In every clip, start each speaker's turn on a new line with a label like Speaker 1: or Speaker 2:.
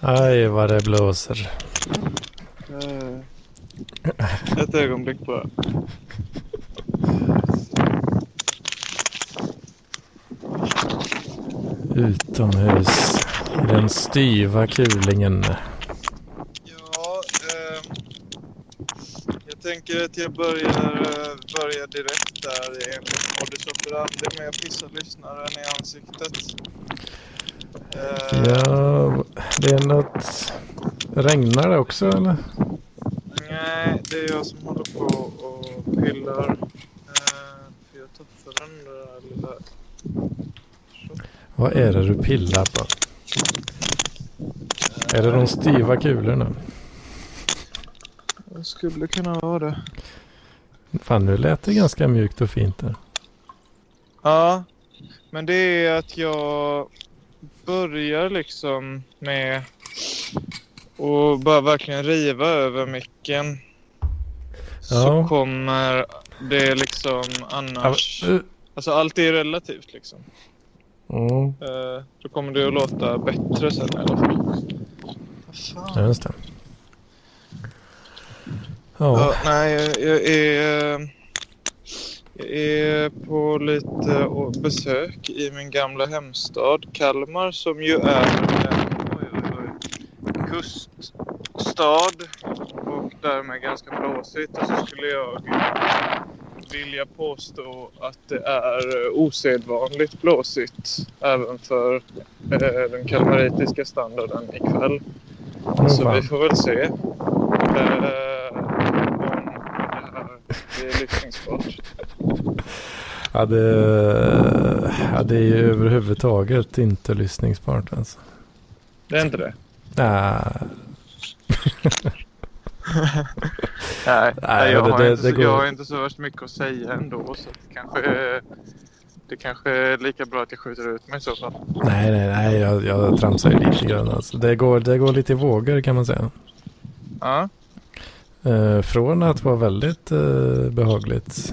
Speaker 1: Aj, vad det blåser.
Speaker 2: Eh, Ett ögonblick bara.
Speaker 1: Utomhus i den styva kulingen.
Speaker 2: Ja, eh, jag tänker att jag börjar, eh, börjar direkt där enligt modus operandi med att pissa lyssnaren i ansiktet. Eh,
Speaker 1: Ja, det är något... Regnar det också eller?
Speaker 2: Nej, det är jag som håller på och pillar. Eh, för jag tappade den där lilla...
Speaker 1: Vad är det du pillar på? Är det de styva kulorna?
Speaker 2: Det skulle kunna vara det.
Speaker 1: Fan, nu lät det ganska mjukt och fint där.
Speaker 2: Ja, men det är att jag börjar liksom med att bara verkligen riva över micken. Så
Speaker 1: Ja.
Speaker 2: kommer det liksom annars...
Speaker 1: Ja, uh,
Speaker 2: Alltså allt är relativt liksom.
Speaker 1: mm,
Speaker 2: Eh, då kommer det att låta bättre sen i alla fall. Fan?
Speaker 1: just det. Ja,
Speaker 2: Ja, nej, jag, jag är... Jag är på lite besök i min gamla hemstad Kalmar som ju är en kuststad och därmed ganska blåsigt. Och så skulle jag vilja påstå att det är osedvanligt blåsigt även för eh, den kalmaritiska standarden ikväll.
Speaker 1: oh,
Speaker 2: Så vi får väl se. Eh, om det här är lyssningsbart.
Speaker 1: Ja, det, ja, det är ju överhuvudtaget inte lyssningsbart alltså.
Speaker 2: Det är inte det?
Speaker 1: Nej,
Speaker 2: Nej,
Speaker 1: Nej,
Speaker 2: jag,
Speaker 1: det-
Speaker 2: har
Speaker 1: det-
Speaker 2: inte,
Speaker 1: det
Speaker 2: så-
Speaker 1: går-
Speaker 2: jag har inte så värst mycket att säga ändå. Så det kanske, det kanske är lika bra att jag skjuter ut mig i så fall.
Speaker 1: nej, nej, nej jag, jag tramsar ju lite grann alltså. Det går, det går lite i vågor kan man säga.
Speaker 2: Ja,
Speaker 1: Eh, från att vara väldigt eh, behagligt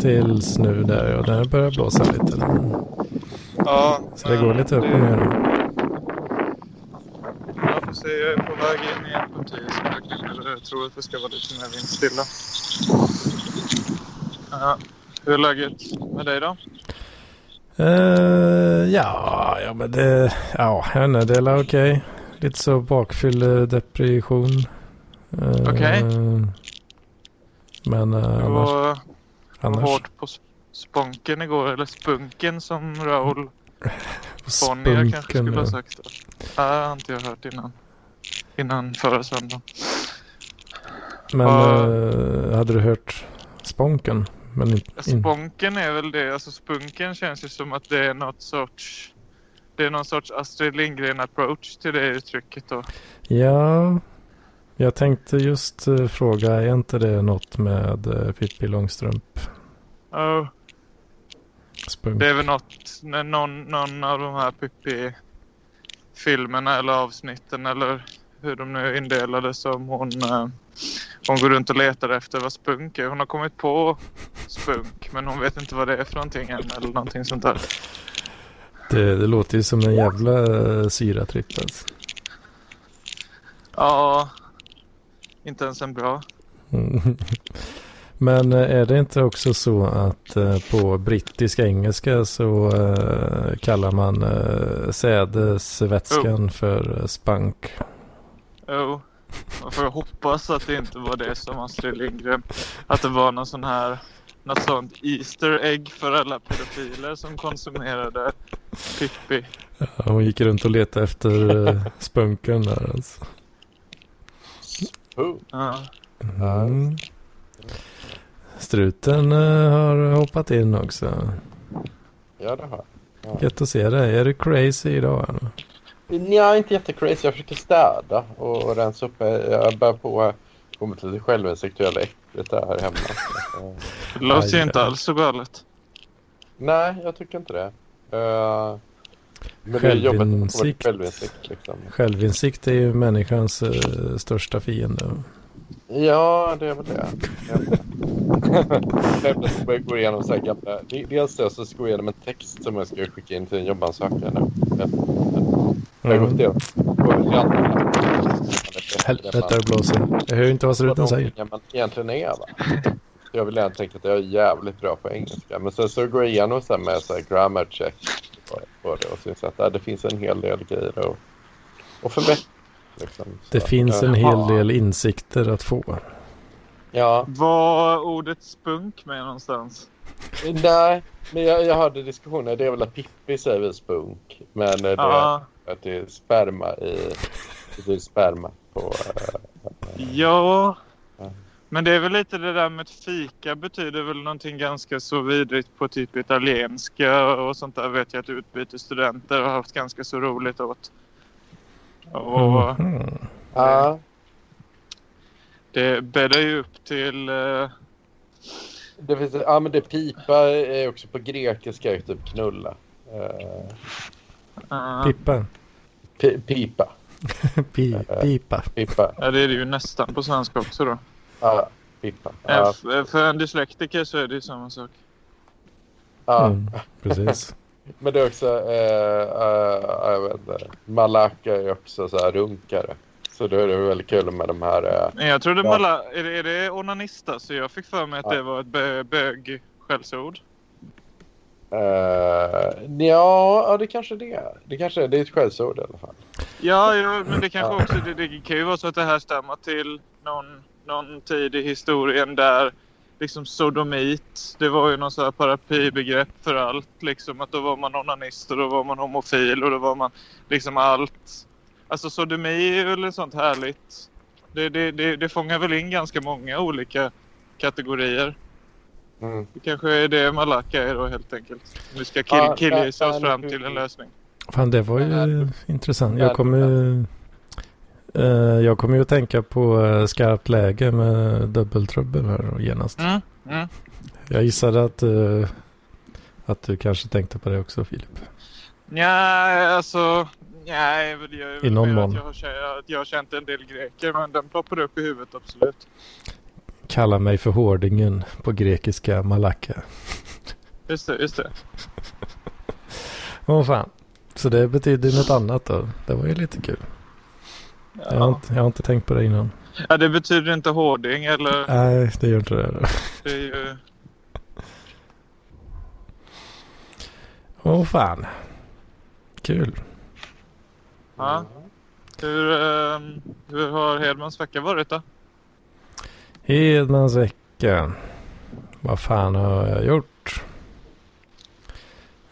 Speaker 1: tills nu där och där börjar blåsa lite.
Speaker 2: ja
Speaker 1: Så det går lite upp och ner.
Speaker 2: Jag får se, jag är på väg in i en parti så jag tror att det ska vara lite mer vindstilla. Ja. Hur är läget med dig då?
Speaker 1: Eh, ja, ja, men det, ja, jag vet inte, det är okej. Lite så bakfylledepression. Uh,
Speaker 2: Okej.
Speaker 1: Men uh,
Speaker 2: Du
Speaker 1: annars,
Speaker 2: var,
Speaker 1: annars
Speaker 2: hårt på sp- sponken igår, eller spunken som Raoul Bonnier kanske skulle ha sagt. Det Det har inte jag hört innan. Innan förra söndagen.
Speaker 1: Men eh, hade du hört sponken? Men in, in,
Speaker 2: Sponken är väl det. Alltså spunken känns ju som att det är något sorts... Det är någon sorts Astrid Lindgren approach till det uttrycket då.
Speaker 1: ja, jag tänkte just eh, fråga, är inte det något med uh, Pippi Långstrump?
Speaker 2: Oh,
Speaker 1: Spunk?
Speaker 2: det är väl något någon, någon av de här Pippi-filmerna eller avsnitten eller hur de nu är indelade som hon, eh, hon går runt och letar efter vad spunk är. Hon har kommit på spunk men hon vet inte vad det är för någonting än eller någonting sånt där.
Speaker 1: Det, det låter ju som en jävla syratripp alltså.
Speaker 2: Ja, inte ens en bra.
Speaker 1: Mm. Men eh, är det inte också så att eh, på brittisk engelska så eh, kallar man sädesvätskan för uh, spunk?
Speaker 2: Jo, man får hoppas att det inte var det som Astrid Lindgren. Att det var någon sån här, något sånt Easter egg för alla pedofiler som konsumerade Pippi.
Speaker 1: Ja, hon gick runt och letade efter spunken där alltså.
Speaker 2: Ja.
Speaker 1: Mm. Struten eh, har hoppat in också.
Speaker 3: Ja, det har jag.
Speaker 1: Gött att se dig. Är du crazy idag? eller?
Speaker 3: Nja, inte jättecrazy. Jag försöker städa och rensa upp. Jag börjar på gå mot lite jävla äckligt det är här hemma. Eh,
Speaker 2: Det låter ju inte alls så galet.
Speaker 3: Nej, jag tycker inte det. Eh, men
Speaker 1: Självinsikt.
Speaker 3: självinsikt liksom.
Speaker 1: Självinsikt är ju människans eh, största fiende.
Speaker 3: Ja, det är väl det. Jag går igenom så här gamla... Dels det, så ska jag gå igenom en text som jag ska skicka in till en jobbansökan nu. Jag har gått igenom.
Speaker 1: Helvete det blåser. Jag hör inte vad struten säger.
Speaker 3: man egentligen är va? Jag vill egentligen tänka att jag är jävligt bra på engelska. Men sen så går jag igenom så här med så här grammar check på, det och syns att där, det finns en hel del grejer att, att förbättra. Liksom.
Speaker 1: Det
Speaker 3: Så,
Speaker 1: finns en
Speaker 3: ja.
Speaker 1: hel del insikter att få.
Speaker 3: Ja,
Speaker 2: Var ordet spunk med någonstans?
Speaker 3: nej. Men jag, jag hörde diskussioner. Det är väl att Pippi säger väl spunk. Men eh, det är att det är sperma i... Det är sperma på... eh,
Speaker 2: Ja. Men det är väl lite det där med att fika betyder väl någonting ganska så vidrigt på typ italienska och sånt där vet jag att utbytesstudenter har haft ganska så roligt åt. Och
Speaker 1: Mhm.
Speaker 3: Ja,
Speaker 2: det bäddar ju upp till... eh,
Speaker 3: det finns... Ja, men det pipa är också på grekiska typ knulla. Eh,
Speaker 2: eh,
Speaker 1: Pippa.
Speaker 3: pi, pipa.
Speaker 1: Pi, pipa.
Speaker 3: Pipa.
Speaker 2: ja, det är det ju nästan på svenska också då.
Speaker 3: Ja, pipa.
Speaker 2: Eh,
Speaker 3: Ja,
Speaker 2: f- För en dyslektiker så är det ju samma sak.
Speaker 3: ja.
Speaker 1: Mm, precis.
Speaker 3: Men det är också... Eh, eh, jag vet inte. Malaka är också så här runkare. Så då är det väldigt kul med de här... Eh,
Speaker 2: Men Jag trodde
Speaker 3: Ja.
Speaker 2: Mala... Är det, är det onanista? Så jag fick för mig att
Speaker 3: Ja.
Speaker 2: det var ett bö, bög skällsord.
Speaker 3: Eh, ja, ja, det kanske det är. Det kanske är. Det är ett skällsord i alla fall.
Speaker 2: Ja, ja men det kanske också... Det, det kan ju vara så att det här stämmer till någon, någon tid i historien där liksom sodomit, det var ju någon här paraplybegrepp för allt. Liksom att då var man onanist och då var man homofil och då var man liksom allt. Alltså sodomi är väl ett sånt härligt... Det, det, det, det fångar väl in ganska många olika kategorier.
Speaker 3: Mm.
Speaker 2: Det kanske är det Malaka är då helt enkelt. Vi ska kill, killgissa
Speaker 3: ja,
Speaker 2: oss fram till en lösning.
Speaker 1: Fan, det var ju intressant. Jag kommer ju... jag kommer ju att tänka på eh, skarpt läge med dubbeltrubbel här genast.
Speaker 2: Mm, mm.
Speaker 1: Jag gissade att, eh, att du kanske tänkte på det också Filip.
Speaker 2: Nej, alltså... Nej, det gör ju
Speaker 1: I någon mån.
Speaker 2: att jag, har, kä- att jag har känt en del greker, men den ploppar upp i huvudet absolut.
Speaker 1: Kalla mig för hårdingen på grekiska malaka.
Speaker 2: Just det, just det.
Speaker 1: Åh fan. Så det betyder något annat då. Det var ju lite kul. Jag, har inte, jag har inte tänkt på det innan.
Speaker 2: ja, det betyder inte hårding eller...
Speaker 1: Nej, det gör inte det.
Speaker 2: Det är ju...
Speaker 1: Åh fan. Kul.
Speaker 2: Ja. Hur, ehm, hur har Hedmans vecka varit då?
Speaker 1: Hedmans vecka. Vad fan har jag gjort?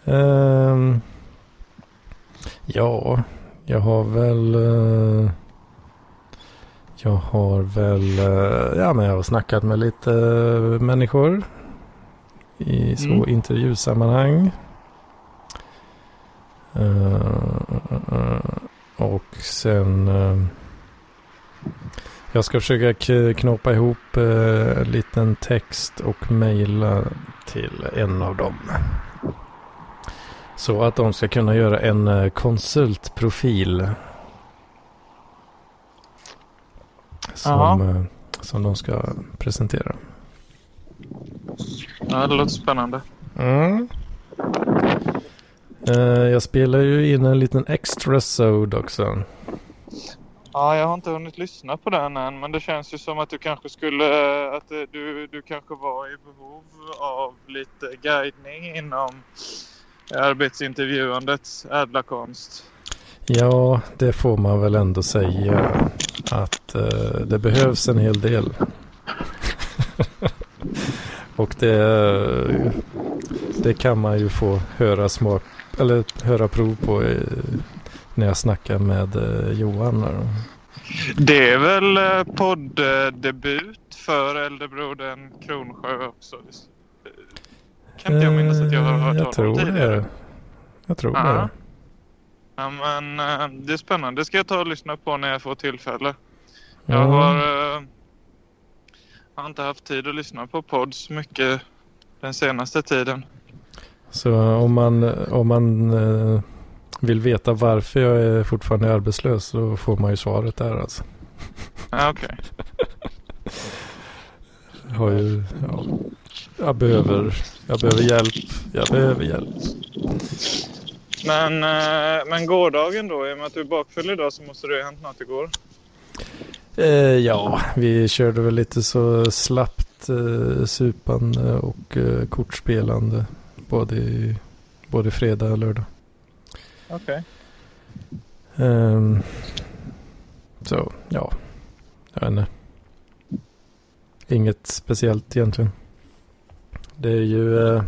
Speaker 1: Ehm, ja, jag har väl... eh, jag har väl... eh, ja, men jag har snackat med lite eh, människor. I så
Speaker 2: Mm.
Speaker 1: intervjusammanhang. Eh, och sen... jag ska försöka knåpa ihop en liten text och mejla till en av dem. Så att de ska kunna göra en konsultprofil. Som,
Speaker 2: Jaha.
Speaker 1: eh, som de ska presentera.
Speaker 2: Ja, det låter spännande.
Speaker 1: Mm. Eh, jag spelar ju in en liten extra sod också.
Speaker 2: Ja, jag har inte hunnit lyssna på den än, men det känns ju som att du kanske skulle... Att eh, du, du kanske var i behov av lite guidning inom arbetsintervjuandets ädla konst.
Speaker 1: Ja, det får man väl ändå säga att eh, det behövs en hel del. Och det, det kan man ju få höra smak eller höra prov på eh, när jag snackar med eh, Johan.
Speaker 2: Det är väl eh, podddebut för äldrebrodern Kronsjö också? Kan inte jag minnas att jag har hört
Speaker 1: Eh, jag
Speaker 2: honom
Speaker 1: tror
Speaker 2: tidigare.
Speaker 1: det. Jag tror
Speaker 2: Ja.
Speaker 1: det.
Speaker 2: Ja, men eh, det är spännande. Det ska jag ta och lyssna på när jag får tillfälle. Jag
Speaker 1: Mm.
Speaker 2: har, eh, har inte haft tid att lyssna på pods mycket den senaste tiden.
Speaker 1: Så om man, om man eh, vill veta varför jag är fortfarande arbetslös så får man ju svaret där alltså.
Speaker 2: Ja, okej.
Speaker 1: Jag har ju, ja, jag behöver, jag behöver hjälp. Jag behöver hjälp.
Speaker 2: Men, eh, men gårdagen då, i och med att du är bakfull idag så måste det ha hänt något igår.
Speaker 1: Eh, ja, vi körde väl lite så slappt eh, supande och eh, kortspelande. Både, i, både fredag och lördag.
Speaker 2: Okej.
Speaker 1: Ehm, så, ja. Jag vet inte. Inget speciellt egentligen. Det är ju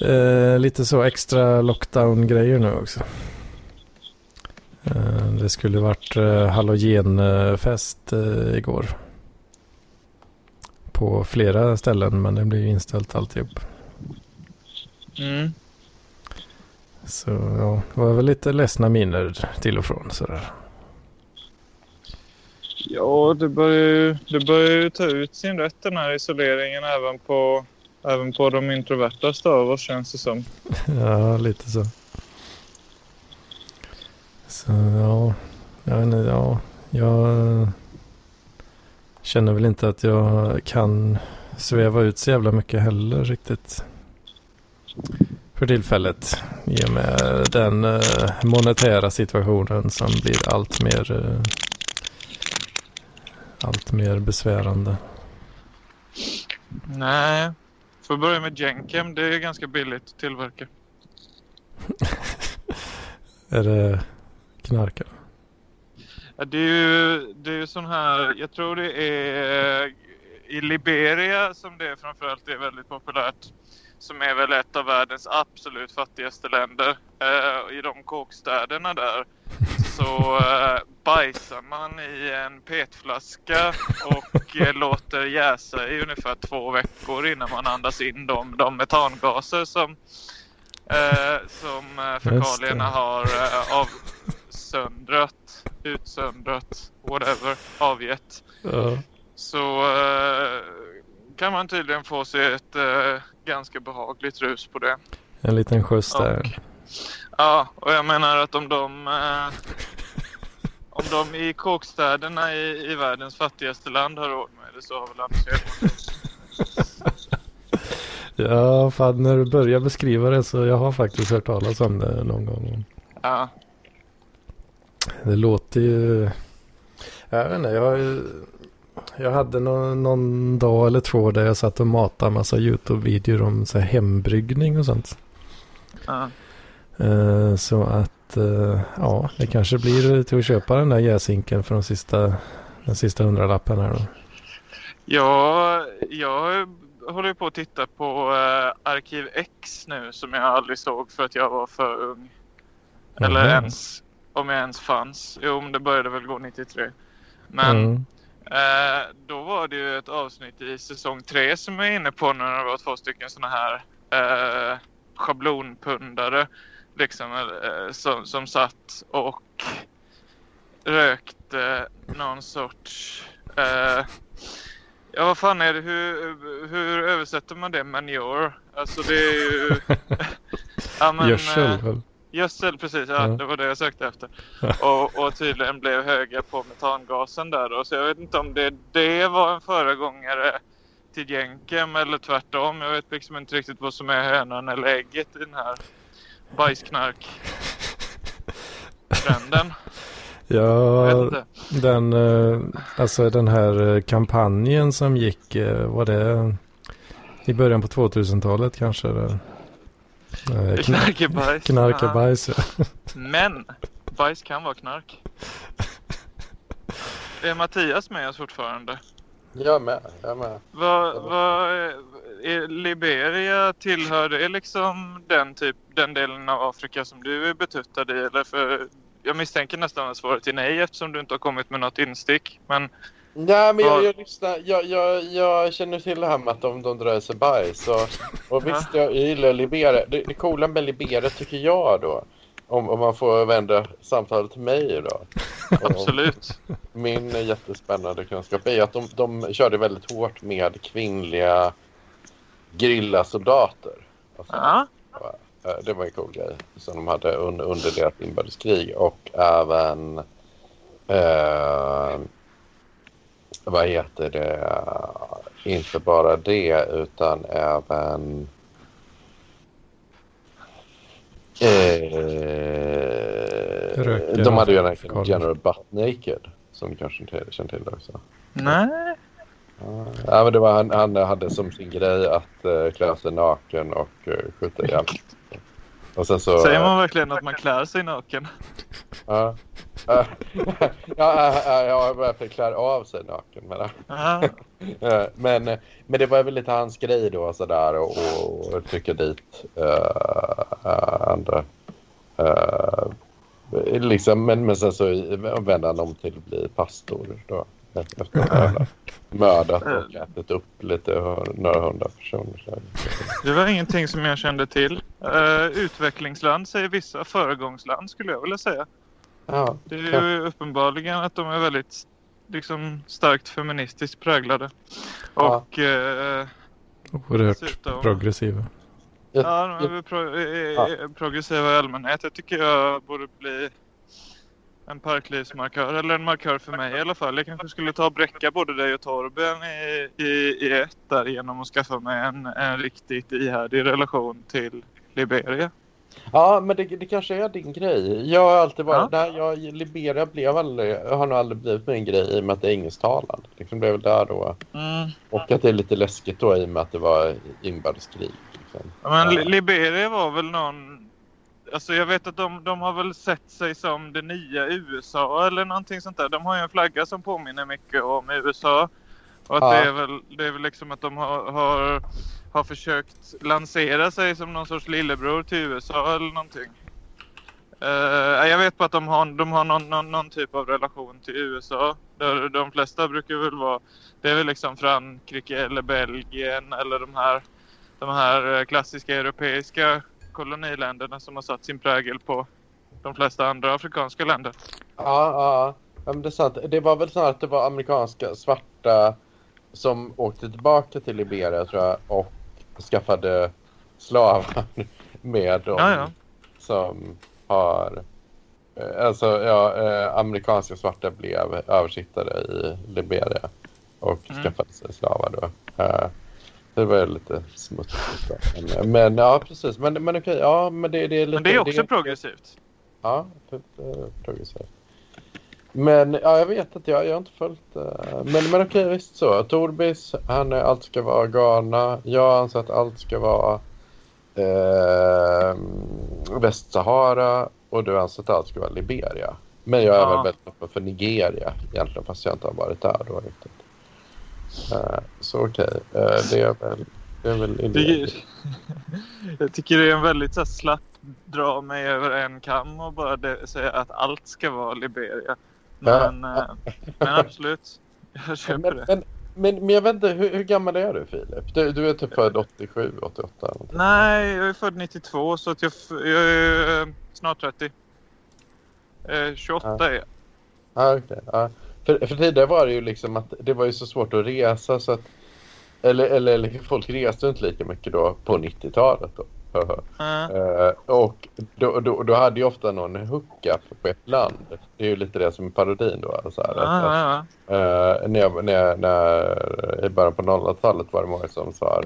Speaker 1: eh, lite så extra lockdown-grejer nu också. Eh, det skulle varit eh, halogenfest eh, igår. På flera ställen men det blev ju inställt alltihop.
Speaker 2: Mm.
Speaker 1: Så ja, det var väl lite ledsna miner till och från sådär.
Speaker 2: Ja, det börjar, ju, det börjar ju ta ut sin rätt den här isoleringen även på, även på de introvertaste av oss känns det som.
Speaker 1: Ja, lite så. Så ja, jag vet inte, ja, jag känner väl inte att jag kan sväva ut så jävla mycket heller riktigt. För tillfället. I och med den eh, monetära situationen som blir allt mer, eh, allt mer besvärande.
Speaker 2: Nej, får börja med Jenkem. Det är ganska billigt att tillverka.
Speaker 1: Är det knarkare?
Speaker 2: Ja, det är ju det är sån här, jag tror det är i Liberia som det framförallt är väldigt populärt. Som är väl ett av världens absolut fattigaste länder. Eh, I de kåkstäderna där så eh, bajsar man i en petflaska och eh, låter jäsa i ungefär två veckor innan man andas in de, de metangaser som, eh, som eh, fekalierna har eh, avsöndrat, utsöndrat, whatever, avgett.
Speaker 1: Ja.
Speaker 2: Så eh, kan man tydligen få sig ett eh, ganska behagligt rus på det.
Speaker 1: En liten skjuts där.
Speaker 2: Och, ja, och jag menar att om de, eh, om de i kåkstäderna i, i världens fattigaste land har råd med det så har väl Anders Hedman
Speaker 1: Ja, fan när du börjar beskriva det så jag har faktiskt hört talas om det någon gång.
Speaker 2: Ja,
Speaker 1: Det låter ju... Jag vet inte, jag, jag hade någon, någon dag eller två där jag satt och matade massa YouTube-videor om så här hembryggning och sånt.
Speaker 2: ja.
Speaker 1: Eh, så att, eh, ja, det kanske blir till att köpa den där jäsinken för de sista, den sista hundralappen här då.
Speaker 2: Ja, jag håller på att titta på eh, Arkiv X nu som jag aldrig såg för att jag var för ung. Eller
Speaker 1: Jaha.
Speaker 2: ens, om jag ens fanns. Jo, men det började väl gå 93. Men
Speaker 1: Mm.
Speaker 2: Eh, då var det ju ett avsnitt i säsong tre som jag är inne på när det var två stycken såna här eh, schablonpundare liksom, eh, som, som satt och rökte någon sorts... Eh, ja, vad fan är det? Hur, hur översätter man det? Manure? Alltså det är ju... ja, men,
Speaker 1: Gödsel
Speaker 2: eh,
Speaker 1: väl?
Speaker 2: Gödsel, precis. Ja,
Speaker 1: Ja.
Speaker 2: det var det jag sökte efter. Och, och tydligen blev höga på metangasen där då. Så jag vet inte om det, det var en föregångare till Jenkem eller tvärtom. Jag vet liksom inte riktigt vad som är hönan eller ägget i den här bajsknark-trenden. Jag vet
Speaker 1: Ja, den, eh, alltså den här eh, kampanjen som gick, eh, var det i början på 2000-talet kanske? Där? Eh, kn-
Speaker 2: Knarkebajs.
Speaker 1: Knarkebajs, ja.
Speaker 2: Ja. Men bajs kan vara knark. Är Mattias med oss fortfarande?
Speaker 3: Jag med, jag med.
Speaker 2: Vad är Liberia tillhör det liksom den, typ, den delen av Afrika som du är betuttad i? Eller för jag misstänker nästan att svaret är nej eftersom du inte har kommit med något instick. Men
Speaker 3: Nej, men
Speaker 2: Ja.
Speaker 3: jag, jag lyssnar. Jag, jag, jag känner till det här med att de, de sig bajs. Och, och visst, jag, gillar Liberia. Det, det coola med Liberia tycker jag då, om, om man får vända samtalet till mig då.
Speaker 2: Absolut.
Speaker 3: Min jättespännande kunskap är att de, de körde väldigt hårt med kvinnliga grillasoldater. Alltså,
Speaker 2: Ja,
Speaker 3: eh, Det var en cool grej som de hade under, under deras inbördeskrig och även eh, vad heter det inte bara det utan även Eh, de hade ju en General Butt Naked som du kanske inte känner till också.
Speaker 2: Nej.
Speaker 3: Ja, men det var, han, han hade som sin grej att uh, klä sig naken och uh, skjuta ihjäl.
Speaker 2: Och sen så, Säger man verkligen att man klär sig naken?
Speaker 3: Ja. ja, ja, ja, varför klär av sig naken. Men, men, men det var väl lite hans grej då sådär och, och, och trycka dit uh, andra. Uh, liksom, men, men sen så vände han om till att bli pastor då. Efter att ha mördat och ätit upp lite några hundra personer.
Speaker 2: Det var ingenting som jag kände till. Uh, utvecklingsland säger vissa, föregångsland skulle jag vilja säga. Ja, det är ju uppenbarligen att de är väldigt liksom, starkt feministiskt präglade. Ja. Och... Uh,
Speaker 1: Oerhört dessutom, progressiva.
Speaker 2: Ja, de är pro ja. progressiva i allmänhet. Jag tycker jag borde bli en parklivsmarkör, eller en markör för mig i alla fall. Jag kanske skulle ta och bräcka både dig och Torben i, i, i ett där genom att skaffa mig en, en riktigt ihärdig relation till Liberia.
Speaker 3: Ja, men det, det kanske är din grej. Jag har alltid varit... Ja. Nej, jag, Liberia blev aldrig, har nog aldrig blivit min grej i och med att det är engelsktalande. Liksom blev där då. Mm. Och att det är lite läskigt då i och med att det var inbördeskrig. Liksom.
Speaker 2: Ja, men Liberia var väl någon Alltså jag vet att de, de har väl sett sig som det nya USA eller någonting sånt där. De har ju en flagga som påminner mycket om USA. Och att ja. det, är väl, det är väl liksom att de har, har, har försökt lansera sig som någon sorts lillebror till USA eller någonting. Uh, jag vet bara att de har, de har någon, någon, någon, typ av relation till USA. Där de flesta brukar väl vara, det är väl liksom Frankrike eller Belgien eller de här, de här klassiska europeiska koloniländerna som har satt sin prägel på de flesta andra afrikanska länder.
Speaker 3: Ja, ja. Men det, är sant. det var väl snarare att det var amerikanska svarta som åkte tillbaka till Liberia tror jag och skaffade slavar med dem ja, ja. som har eh, alltså ja, eh, amerikanska svarta blev översittare i Liberia och mm. skaffade sig slavar då. Uh, det var lite smutsigt. Men, men ja, precis. Men, men okej, ja, men det, det är lite...
Speaker 2: Men det är också det, progressivt.
Speaker 3: Ja, det är progressivt. Men ja, jag vet att jag, jag har inte följt uh, Men, men okej, visst så. Torbis, han är allt ska vara Ghana. Jag anser att allt ska vara uh, Västsahara. Och du anser att allt ska vara Liberia. Men jag är ja. väl väldigt öppen för Nigeria egentligen, fast jag inte har varit där då riktigt. Uh, så okej, okay. uh, det är väl, det är väl det,
Speaker 2: Jag tycker det är en väldigt så slapp dra mig över en kam och bara det, säga att allt ska vara Liberia. Men, uh, men absolut, jag köper
Speaker 3: men,
Speaker 2: det.
Speaker 3: Men, men, men jag vet inte, hur, hur, gammal är du Filip? Du, du är typ född 87, 88?
Speaker 2: Nej, jag är född 92 så att jag, jag är snart 30. 28 är jag.
Speaker 3: Ah, okay. ah. För, för tidigare var det ju liksom att det var ju så svårt att resa så att eller, eller, eller folk reste inte lika mycket då på 90-talet då. Mm. Uh, och då, då, då, hade ju ofta någon hookup på ett land. Det är ju lite det som är parodin då. Så här, mm. att, uh, när, jag, när, jag, när I början på 00-talet var det många som sa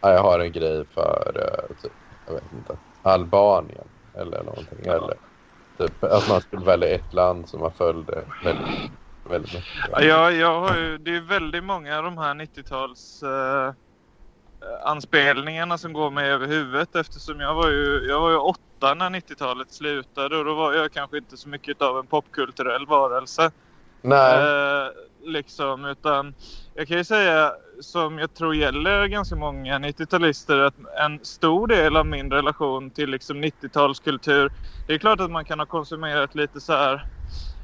Speaker 3: jag har en grej för uh, typ, jag vet inte, Albanien eller någonting. Eller typ, att man skulle välja ett land som man följde väldigt väldigt mycket.
Speaker 2: Ja, jag har ju, det är väldigt många av de här 90-tals uh, eh, anspelningarna som går mig över huvudet eftersom jag var ju, jag var ju åtta när 90-talet slutade och då var jag kanske inte så mycket av en popkulturell varelse.
Speaker 3: Nej.
Speaker 2: Uh, liksom, utan jag kan ju säga som jag tror gäller ganska många 90-talister att en stor del av min relation till liksom 90-talskultur det är klart att man kan ha konsumerat lite så här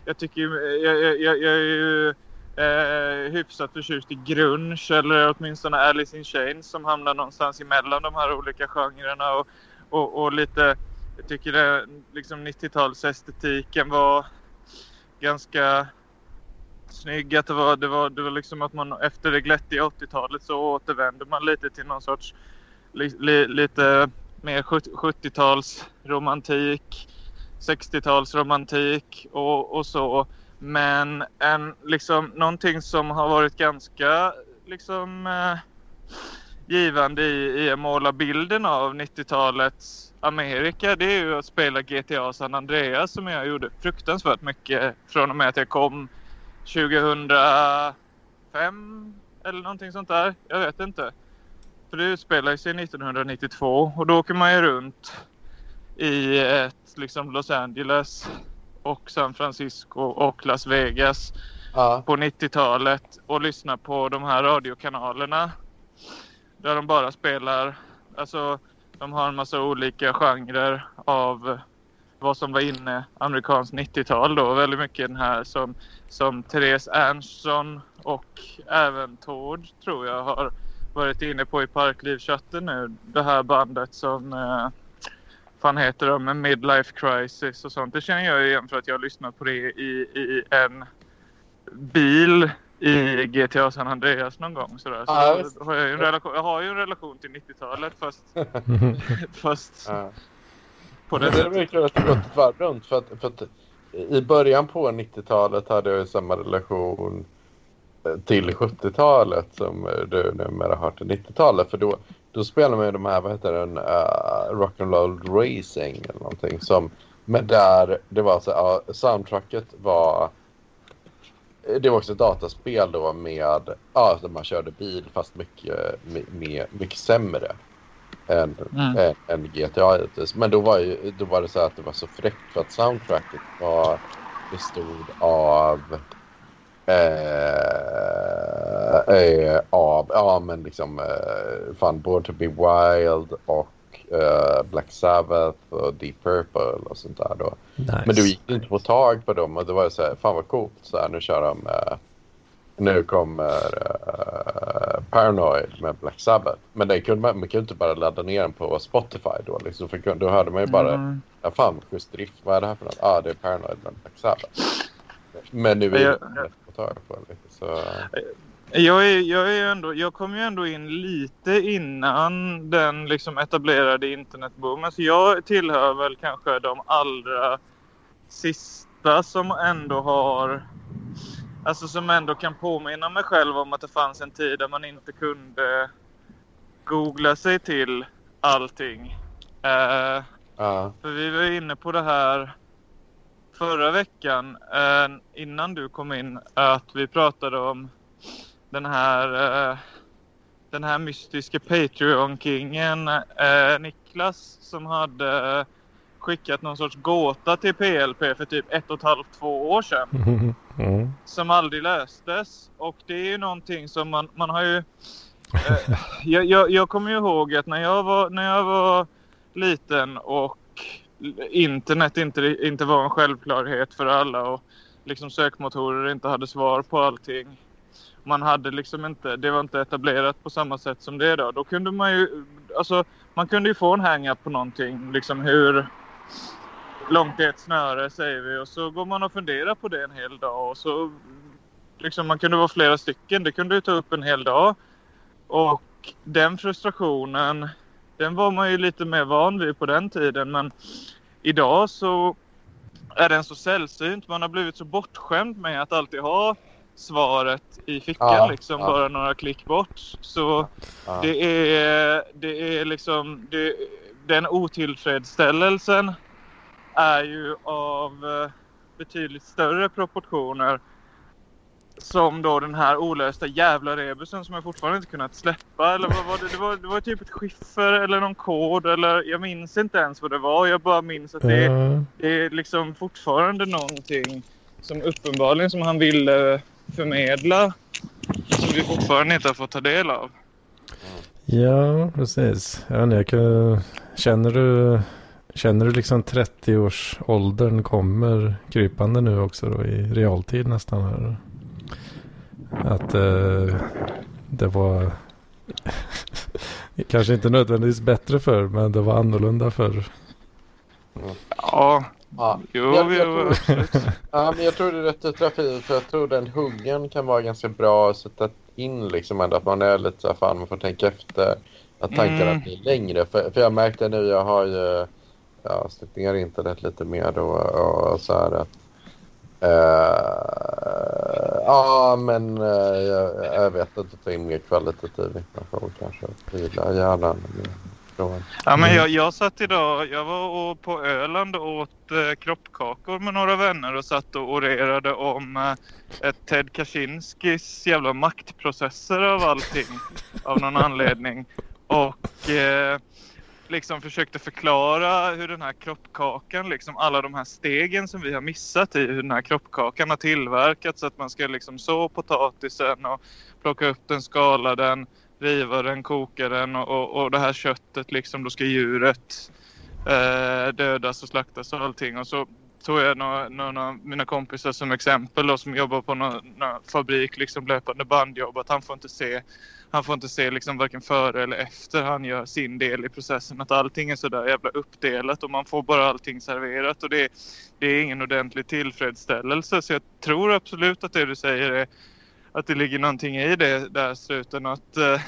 Speaker 2: jag tycker eh, jag, jag, jag, jag är ju eh, hyfsat förtjust i grunge eller åtminstone Alice in Chains som hamnar någonstans emellan de här olika genrerna och, och, och lite jag tycker det, liksom 90-talsestetiken var ganska snygg. Att det var, det var, det var liksom att man efter det glättiga 80-talet så återvände man lite till någon sorts li, li, lite mer 70-talsromantik. 60-talsromantik och, och så. Men en, liksom, någonting som har varit ganska liksom eh, givande i, i att måla bilden av 90-talets Amerika det är ju att spela GTA San Andreas som jag gjorde fruktansvärt mycket från och med att jag kom 2005 eller någonting sånt där. Jag vet inte. För det utspelar sig 1992 och då åker man ju runt i ett liksom Los Angeles och San Francisco och Las Vegas
Speaker 3: Ja.
Speaker 2: på 90-talet och lyssnar på de här radiokanalerna. Där de bara spelar, alltså de har en massa olika genrer av vad som var inne amerikanskt 90-tal då. Väldigt mycket den här som, som Therese Ernstson och även Tord tror jag har varit inne på i Parklivchatten nu. Det här bandet som eh, fan heter de med Midlife Crisis och sånt. Det känner jag igen för att jag har lyssnat på det i, i en bil i GTA San Andreas någon gång. Sådär. Så
Speaker 3: Ja,
Speaker 2: då har jag, ju en relation, jag har ju en relation till 90-talet fast, fast
Speaker 3: Ja.
Speaker 2: på det
Speaker 3: det är kul att det gått ett varv runt. För att, för att I början på 90-talet hade jag ju samma relation till 70-talet som du numera har till 90-talet. För då, då spelade man ju de här, vad heter den, uh, Rock'n'Roll Racing eller någonting. Som, men där det var så ja, soundtracket var det var också ett dataspel då med, ja, där man körde bil fast mycket, mycket, mycket sämre än,
Speaker 2: Mm.
Speaker 3: än, än GTA hittills. Men då var, ju, då var det så att det var så fräckt för att soundtracket var, bestod av eh, eh, av, ja men liksom eh, fan Born to be Wild och eh, Black Sabbath och Deep Purple och sånt där då.
Speaker 1: nice.
Speaker 3: Men du gick inte på tag på dem och det var så här, fan vad coolt. Så här, nu kör de, eh, nu kommer eh, Paranoid med Black Sabbath. Men det kunde man, man kunde inte bara ladda ner den på Spotify då. Liksom, för då hörde man ju bara,
Speaker 2: Mm.
Speaker 3: ja fan vad schysst drift, vad är det här för något? Ja ah, det är Paranoid med Black Sabbath. Men nu är
Speaker 2: Jag-
Speaker 3: det tag på Så,
Speaker 2: Jag, är, jag, är ändå, jag kom ju ändå in lite innan den liksom etablerade internetboomen. Så jag tillhör väl kanske de allra sista som ändå har... Alltså som ändå kan påminna mig själv om att det fanns en tid där man inte kunde googla sig till allting. Eh,
Speaker 3: ja.
Speaker 2: för vi var inne på det här förra veckan eh, innan du kom in att vi pratade om den här eh, den här mystiska Patreon-kingen eh, Niklas som hade skickat någon sorts gåta till PLP för typ ett och ett halvt, två år sedan
Speaker 1: mm.
Speaker 2: som aldrig löstes. Och det är ju någonting som man, man har ju... Eh, jag, jag, jag kommer ju ihåg att när jag var, när jag var liten och internet inte, inte var en självklarhet för alla och liksom sökmotorer inte hade svar på allting. Man hade liksom inte, det var inte etablerat på samma sätt som det är idag. Då kunde man ju, alltså man kunde ju få en hang-up på någonting, liksom hur långt är ett snöre säger vi och så går man och funderar på det en hel dag och så liksom man kunde vara flera stycken. Det kunde ju ta upp en hel dag. Och den frustrationen, den var man ju lite mer van vid på den tiden. Men idag så är den så sällsynt. Man har blivit så bortskämd med att alltid ha svaret i fickan
Speaker 3: Ja,
Speaker 2: liksom
Speaker 3: ja.
Speaker 2: bara några klick bort. Så
Speaker 3: Ja.
Speaker 2: det är, det är liksom det, den otillfredsställelsen är ju av eh, betydligt större proportioner som då den här olösta jävla rebusen som jag fortfarande inte kunnat släppa. Eller vad var det? Det var, det var typ ett skiffer eller någon kod eller jag minns inte ens vad det var. Jag bara minns att det, det är liksom fortfarande någonting som uppenbarligen som han ville förmedla som vi fortfarande inte har fått ta del av.
Speaker 1: ja, precis. Jag inte, jag kan, känner du Känner du liksom 30-årsåldern kommer krypande nu också då i realtid nästan? Här? Att eh, det var kanske inte nödvändigtvis bättre förr men det var annorlunda förr.
Speaker 2: Ja,
Speaker 3: Ja.
Speaker 2: jo,
Speaker 3: Jag- jag tror-
Speaker 2: absolut.
Speaker 3: Ja, men jag tror det är rätt trafik för jag tror den hungern kan vara ganska bra att sätta in liksom ändå att man är lite så här, fan man får tänka efter att tankarna
Speaker 2: Mm.
Speaker 3: blir längre. För, för jag märkte nu, jag har ju ja, ner internet lite mer då och så här att ja, men uh, jag, jag, vet inte. Ta in mer kvalitativ information kanske. Vila hjärnan.
Speaker 2: Ja, men jag, jag satt idag, jag var på Öland och åt eh, kroppkakor med några vänner och satt och orerade om eh, ett Ted Kaczynskis jävla maktprocesser av allting av någon anledning. Och eh, liksom försökte förklara hur den här kroppkakan, liksom alla de här stegen som vi har missat i hur den här kroppkakan har tillverkats. Att man ska liksom så potatisen och plocka upp den, skala den, riva den, koka den och, och, och det här köttet liksom, då ska djuret eh, dödas och slaktas och allting. Och så tog jag några, några av mina kompisar som exempel då, som jobbar på någon, någon fabrik, liksom löpande bandjobb, att han får inte se han får inte se liksom varken före eller efter han gör sin del i processen. Att allting är sådär jävla uppdelat och man får bara allting serverat. Och det, det är ingen ordentlig tillfredsställelse. Så jag tror absolut att det du säger är att det ligger någonting i det där sluten. Att, eh,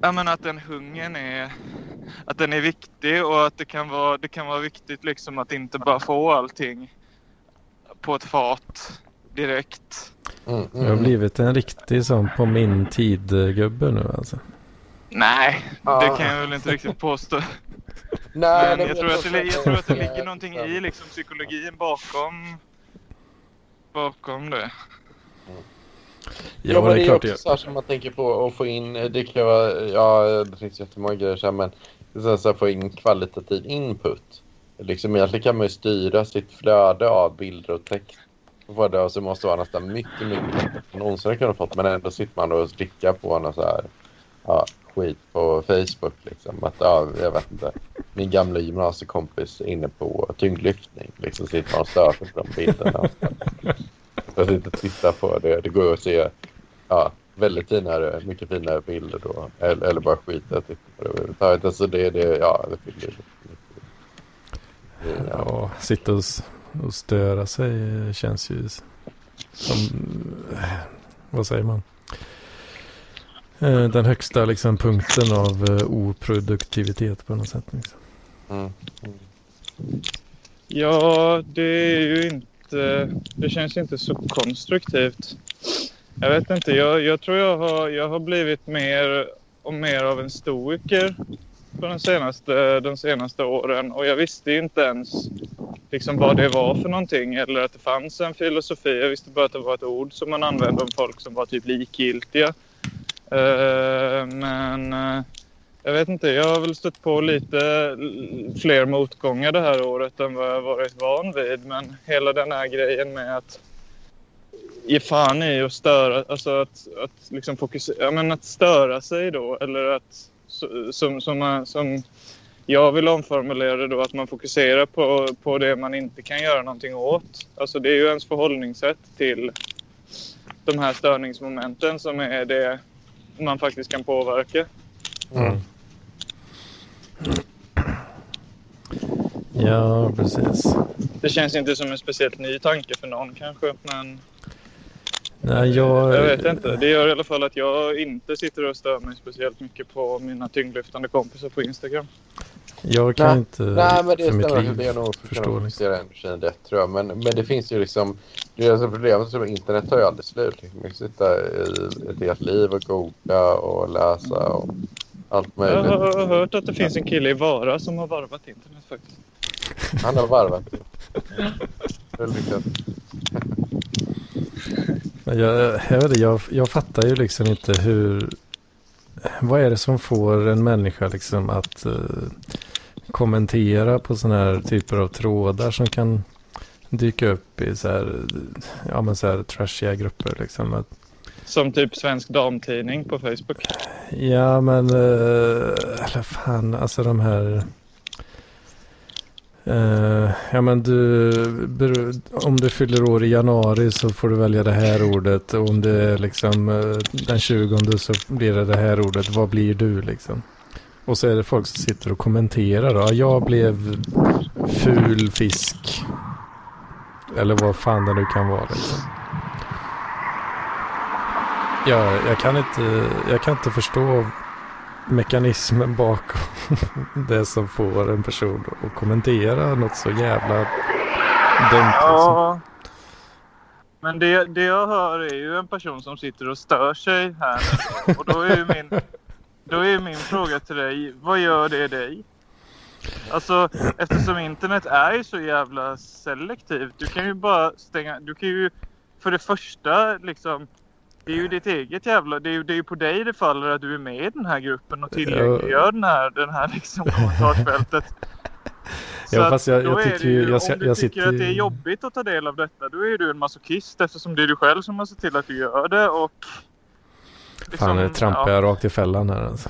Speaker 2: ja, men att den hungern är, att den är viktig och att det kan vara, det kan vara viktigt liksom att inte bara få allting på ett fat direkt.
Speaker 1: Mm, mm. Jag har blivit en riktig sån på min tid-gubbe nu alltså.
Speaker 2: Nej, ah. det kan jag väl inte riktigt påstå. Nej, Men jag, tror att det, jag tror att det ligger någonting i liksom psykologin bakom, bakom det.
Speaker 3: Ja, ja, men det är, klart också så här som man tänker på att få in, det kan vara, ja det finns jättemånga grejer så här, men så här, få in kvalitativ input. Liksom egentligen kan man ju styra sitt flöde av bilder och text på det och så måste vara nästan mycket, mycket än någonsin kunnat fått. Men ändå sitter man och slickar på något så här ja, skit på Facebook liksom. Att ja, jag vet inte. Min gamla gymnasiekompis är inne på tyngdlyftning. Liksom sitter man och stör sig på de bilderna. Jag sitter och tittar på det. Det går att se ja, väldigt finare, mycket finare bilder då. Eller, eller bara skit att titta på det överhuvudtaget. Alltså det, det, ja, det fyller
Speaker 1: Ja, ja sitta och och störa sig känns ju som, vad säger man? Eh, den högsta liksom, punkten av eh, oproduktivitet på något sätt. Liksom. Mm.
Speaker 2: Ja, det är ju inte... Eh, det känns inte så konstruktivt. Jag vet inte, jag, jag tror jag har, jag har blivit mer och mer av en stoiker på den senaste, de senaste åren och jag visste inte ens liksom vad det var för någonting eller att det fanns en filosofi. Jag visste bara att det var ett ord som man använde om folk som var typ likgiltiga. Uh, men uh, jag vet inte, jag har väl stött på lite eh, fler motgångar det här året än vad jag varit van vid. Men hela den här grejen med att ge fan i och störa, alltså att, att liksom fokusera, ja men att störa sig då eller att som, som, eh, som jag vill omformulera det då att man fokuserar på, på det man inte kan göra någonting åt. Alltså det är ju ens förhållningssätt till de här störningsmomenten som är det man faktiskt kan påverka. Mm.
Speaker 1: Ja, precis.
Speaker 2: Det känns inte som en speciellt ny tanke för någon kanske, men
Speaker 1: Nej, jag...
Speaker 2: jag vet inte. Det gör i alla fall att jag inte sitter och stör mig speciellt mycket på mina tyngdlyftande kompisar på Instagram.
Speaker 1: Jag kan nej, inte
Speaker 3: nej, men det för mitt liv det är nog förstå liksom. energin rätt tror jag. Men, men det finns ju liksom... Det är alltså problemet som internet tar ju aldrig slut. Liksom. Man kan sitta i ett helt liv och googla och läsa och allt möjligt.
Speaker 2: Jag har hört att det finns en kille i Vara som har varvat internet faktiskt.
Speaker 3: Han har varvat.
Speaker 1: Jag, jag, vet jag, jag fattar ju liksom inte hur... Vad är det som får en människa liksom att uh, kommentera på sådana här typer av trådar som kan dyka upp i så här, ja men så här trashiga grupper liksom. Att,
Speaker 2: som typ Svensk Damtidning på Facebook?
Speaker 1: Ja men, uh, eller fan, alltså de här Uh, ja men du, om du fyller år i januari så får du välja det här ordet. Och om det är liksom uh, den 20 så blir det det här ordet. Vad blir du liksom? Och så är det folk som sitter och kommenterar då. Jag blev ful fisk. Eller vad fan det nu kan vara liksom. Ja, jag kan inte, jag kan inte förstå mekanismen bakom det som får en person att kommentera något så jävla dumt.
Speaker 2: Ja. Liksom. Men det, det jag hör är ju en person som sitter och stör sig här. Och då är ju min, då är min fråga till dig, vad gör det dig? Alltså eftersom internet är ju så jävla selektivt. Du kan ju bara stänga, du kan ju för det första liksom det är ju ditt eget jävla... Det är ju, det är på dig det faller att du är med i den här gruppen och tillgängliggör den här, den här liksom kommentarsfältet. Så
Speaker 1: Ja, fast jag, jag tycker ju... Jag,
Speaker 2: om du
Speaker 1: jag
Speaker 2: tycker att det är jobbigt att ta del av detta, då är du en masochist eftersom det är du själv som har sett till att du gör det och...
Speaker 1: Fan, nu
Speaker 2: liksom,
Speaker 1: trampar jag rakt i fällan här alltså.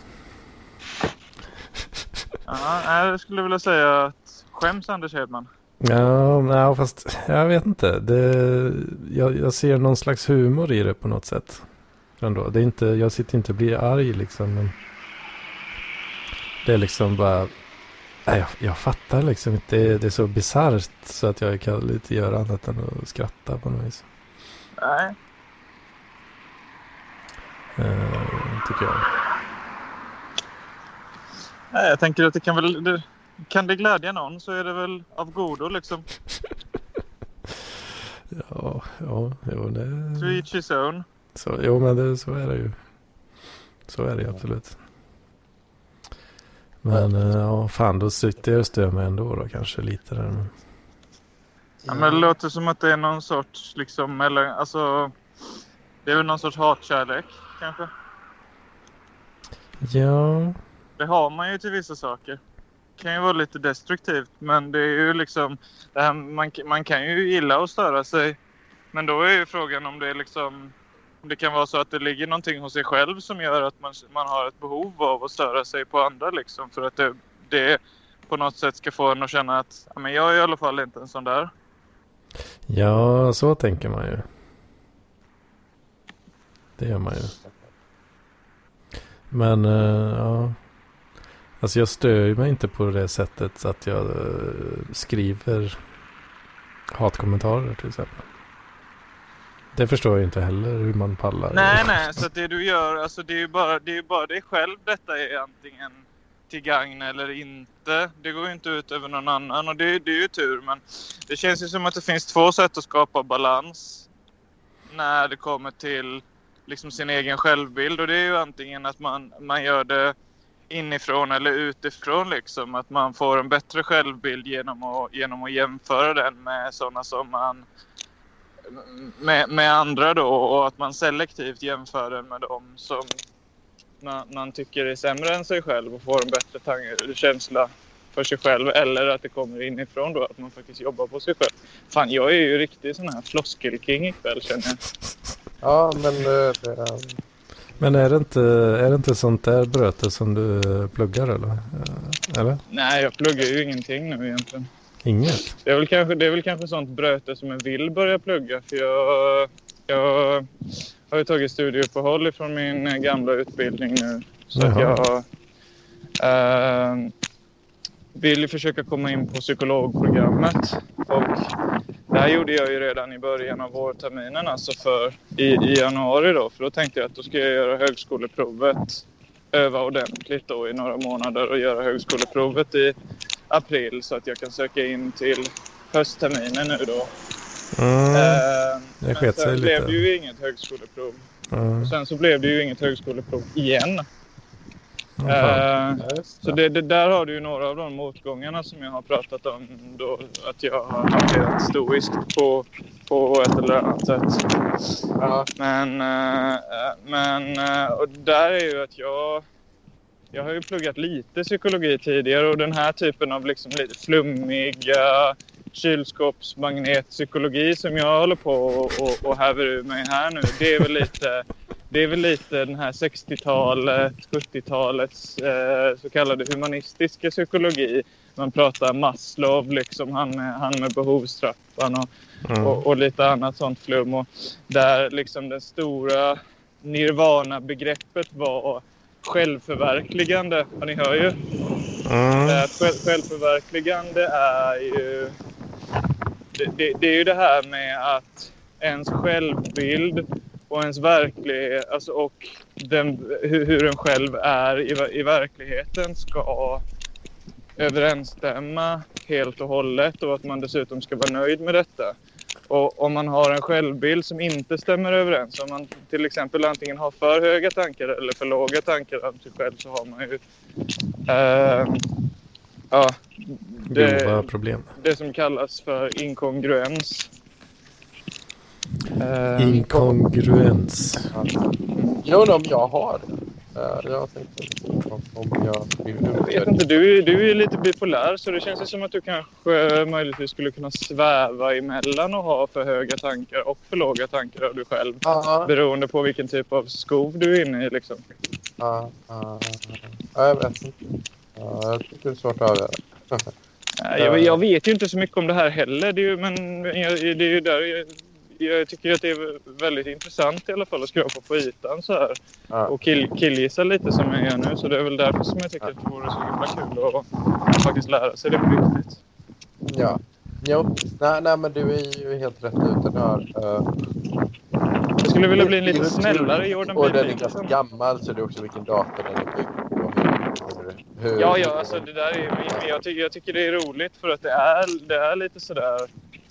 Speaker 2: Ja, jag skulle vilja säga att skäms Anders Hedman.
Speaker 1: Ja, nej, fast jag vet inte. Det, jag, jag ser någon slags humor i det på något sätt. Ändå. Det är inte, jag sitter inte och blir arg liksom. Men det är liksom bara... Nej, jag, jag fattar liksom inte. Det, är- det är så bisarrt så att jag kan inte göra annat än att skratta på något vis.
Speaker 2: Nej.
Speaker 1: Eh, tycker jag.
Speaker 2: Nej, jag tänker att det kan väl... Det, kan det glädja någon så är det väl av godo liksom.
Speaker 1: Ja, ja, jo, det...
Speaker 2: To each his own.
Speaker 1: Så, jo, men det, så är det ju. Så är det ju absolut. Men eh, ja, fan då sitter jag och stör mig ändå då kanske lite där. Men...
Speaker 2: Ja, men det låter som att det är någon sorts liksom, eller alltså... Det är väl någon sorts hatkärlek kanske.
Speaker 1: Ja,
Speaker 2: Det har man ju till vissa saker kan ju vara lite destruktivt men det är ju liksom... Det här, man, man kan ju gilla att störa sig. Men då är ju frågan om det är liksom... om Det kan vara så att det ligger någonting hos sig själv som gör att man, man har ett behov av att störa sig på andra liksom. För att det, det på något sätt ska få en att känna att ja, men jag är i alla fall inte en sån där.
Speaker 1: ja, så tänker man ju. Det gör man ju. Men uh, ja. Alltså jag stör mig inte på det sättet att jag eh, skriver hatkommentarer till exempel. Det förstår jag inte heller hur man pallar.
Speaker 2: Nej, nej, så det du gör, alltså det är ju bara, det är bara dig själv detta är antingen till gagn eller inte. Det går ju inte ut över någon annan och det, det är ju tur men det känns ju som att det finns två sätt att skapa balans när det kommer till liksom sin egen självbild och det är ju antingen att man, man gör det inifrån eller utifrån liksom. Att man får en bättre självbild genom att, genom att jämföra den med sådana som man med, med andra då och att man selektivt jämför den med dem som man, man tycker är sämre än sig själv och får en bättre tanke, känsla för sig själv eller att det kommer inifrån då att man faktiskt jobbar på sig själv. Fan, jag är ju riktigt sån här floskelking ikväll känner jag.
Speaker 3: Ja, men eh, det,
Speaker 1: men är det inte, är det inte sånt där bröte som du pluggar eller? Eh, Eller?
Speaker 2: Nej, jag pluggar ju ingenting nu egentligen.
Speaker 1: Inget?
Speaker 2: Det är väl kanske, det är väl kanske sånt bröte som jag vill börja plugga för jag, jag har ju tagit studieuppehåll ifrån min gamla utbildning nu. Så jag eh, vill försöka komma in på psykologprogrammet. Och det här gjorde jag ju redan i början av vårterminen, alltså för, i, i januari då. För då tänkte jag att då ska jag göra högskoleprovet, öva ordentligt då i några månader och göra högskoleprovet i april så att jag kan söka in till höstterminen nu då.
Speaker 1: Mm.
Speaker 2: Eh, men
Speaker 1: sket sig
Speaker 2: sen blev det ju inget högskoleprov.
Speaker 1: Mm.
Speaker 2: Sen så blev det ju inget högskoleprov igen. Eh, så
Speaker 3: det.
Speaker 2: det, där har du ju några av de motgångarna som jag har pratat om då. Att jag har hanterat stoiskt på, på ett eller annat sätt.
Speaker 3: Ja,
Speaker 2: Men, eh, men eh, och där är ju att jag... Jag har ju pluggat lite psykologi tidigare och den här typen av liksom lite flummiga kylskåpsmagnetpsykologi som jag håller på och, och, och häver ur mig här nu. Det är väl lite, det är väl lite den här 60-talet, 70-talets eh, så kallade humanistiska psykologi. Man pratar Maslow, liksom han han med behovstrappan och,
Speaker 1: Mm.
Speaker 2: och, och lite annat sånt flum. Och där liksom den stora nirvana-begreppet var självförverkligande. Ja, ni hör ju.
Speaker 1: Mm.
Speaker 2: Att själv, självförverkligande är ju... Det, det, det är ju det här med att ens självbild och ens verklighet alltså, och den, hur, hur en själv är i, i verkligheten ska överensstämma helt och hållet och att man dessutom ska vara nöjd med detta. Och om man har en självbild som inte stämmer överens, om man till exempel antingen har för höga tankar eller för låga tankar om sig själv så har man ju eh, ja, det, det som kallas för inkongruens. Eh,
Speaker 1: Inkongruens.
Speaker 3: Jag undrar om jag har det. Eh, Jag tänkte om, jag...
Speaker 2: Jag vet inte, du, är- du är lite bipolär så det känns ju som att du kanske möjligtvis skulle kunna sväva emellan och ha för höga tankar och för låga tankar av dig själv.
Speaker 3: Ja,
Speaker 2: Beroende på vilken typ av skov du är inne i liksom.
Speaker 3: ja, ja, ja, jag vet inte. Ja, jag tycker det är svårt att avgöra.
Speaker 2: Jag, jag vet ju inte så mycket om det här heller, det är ju, men det är ju där jag, tycker att det är väldigt intressant i alla fall att skrapa på ytan så här.
Speaker 3: Ja.
Speaker 2: Och kill, killgissa lite som jag gör nu. Så det är väl därför som jag tycker att det vore så himla kul att faktiskt lära sig det på riktigt.
Speaker 3: Ja. Jo, nej, nej, men du är ju helt rätt ute där. Eh,
Speaker 2: Jag skulle vilja bli en lite snällare Jordan
Speaker 3: Och den är ganska gammal så det är också vilken dator den är byggd på. Hur, hur,
Speaker 2: Ja, ja, alltså det där är, jag, tycker, jag tycker det är roligt för att det är, det är lite sådär...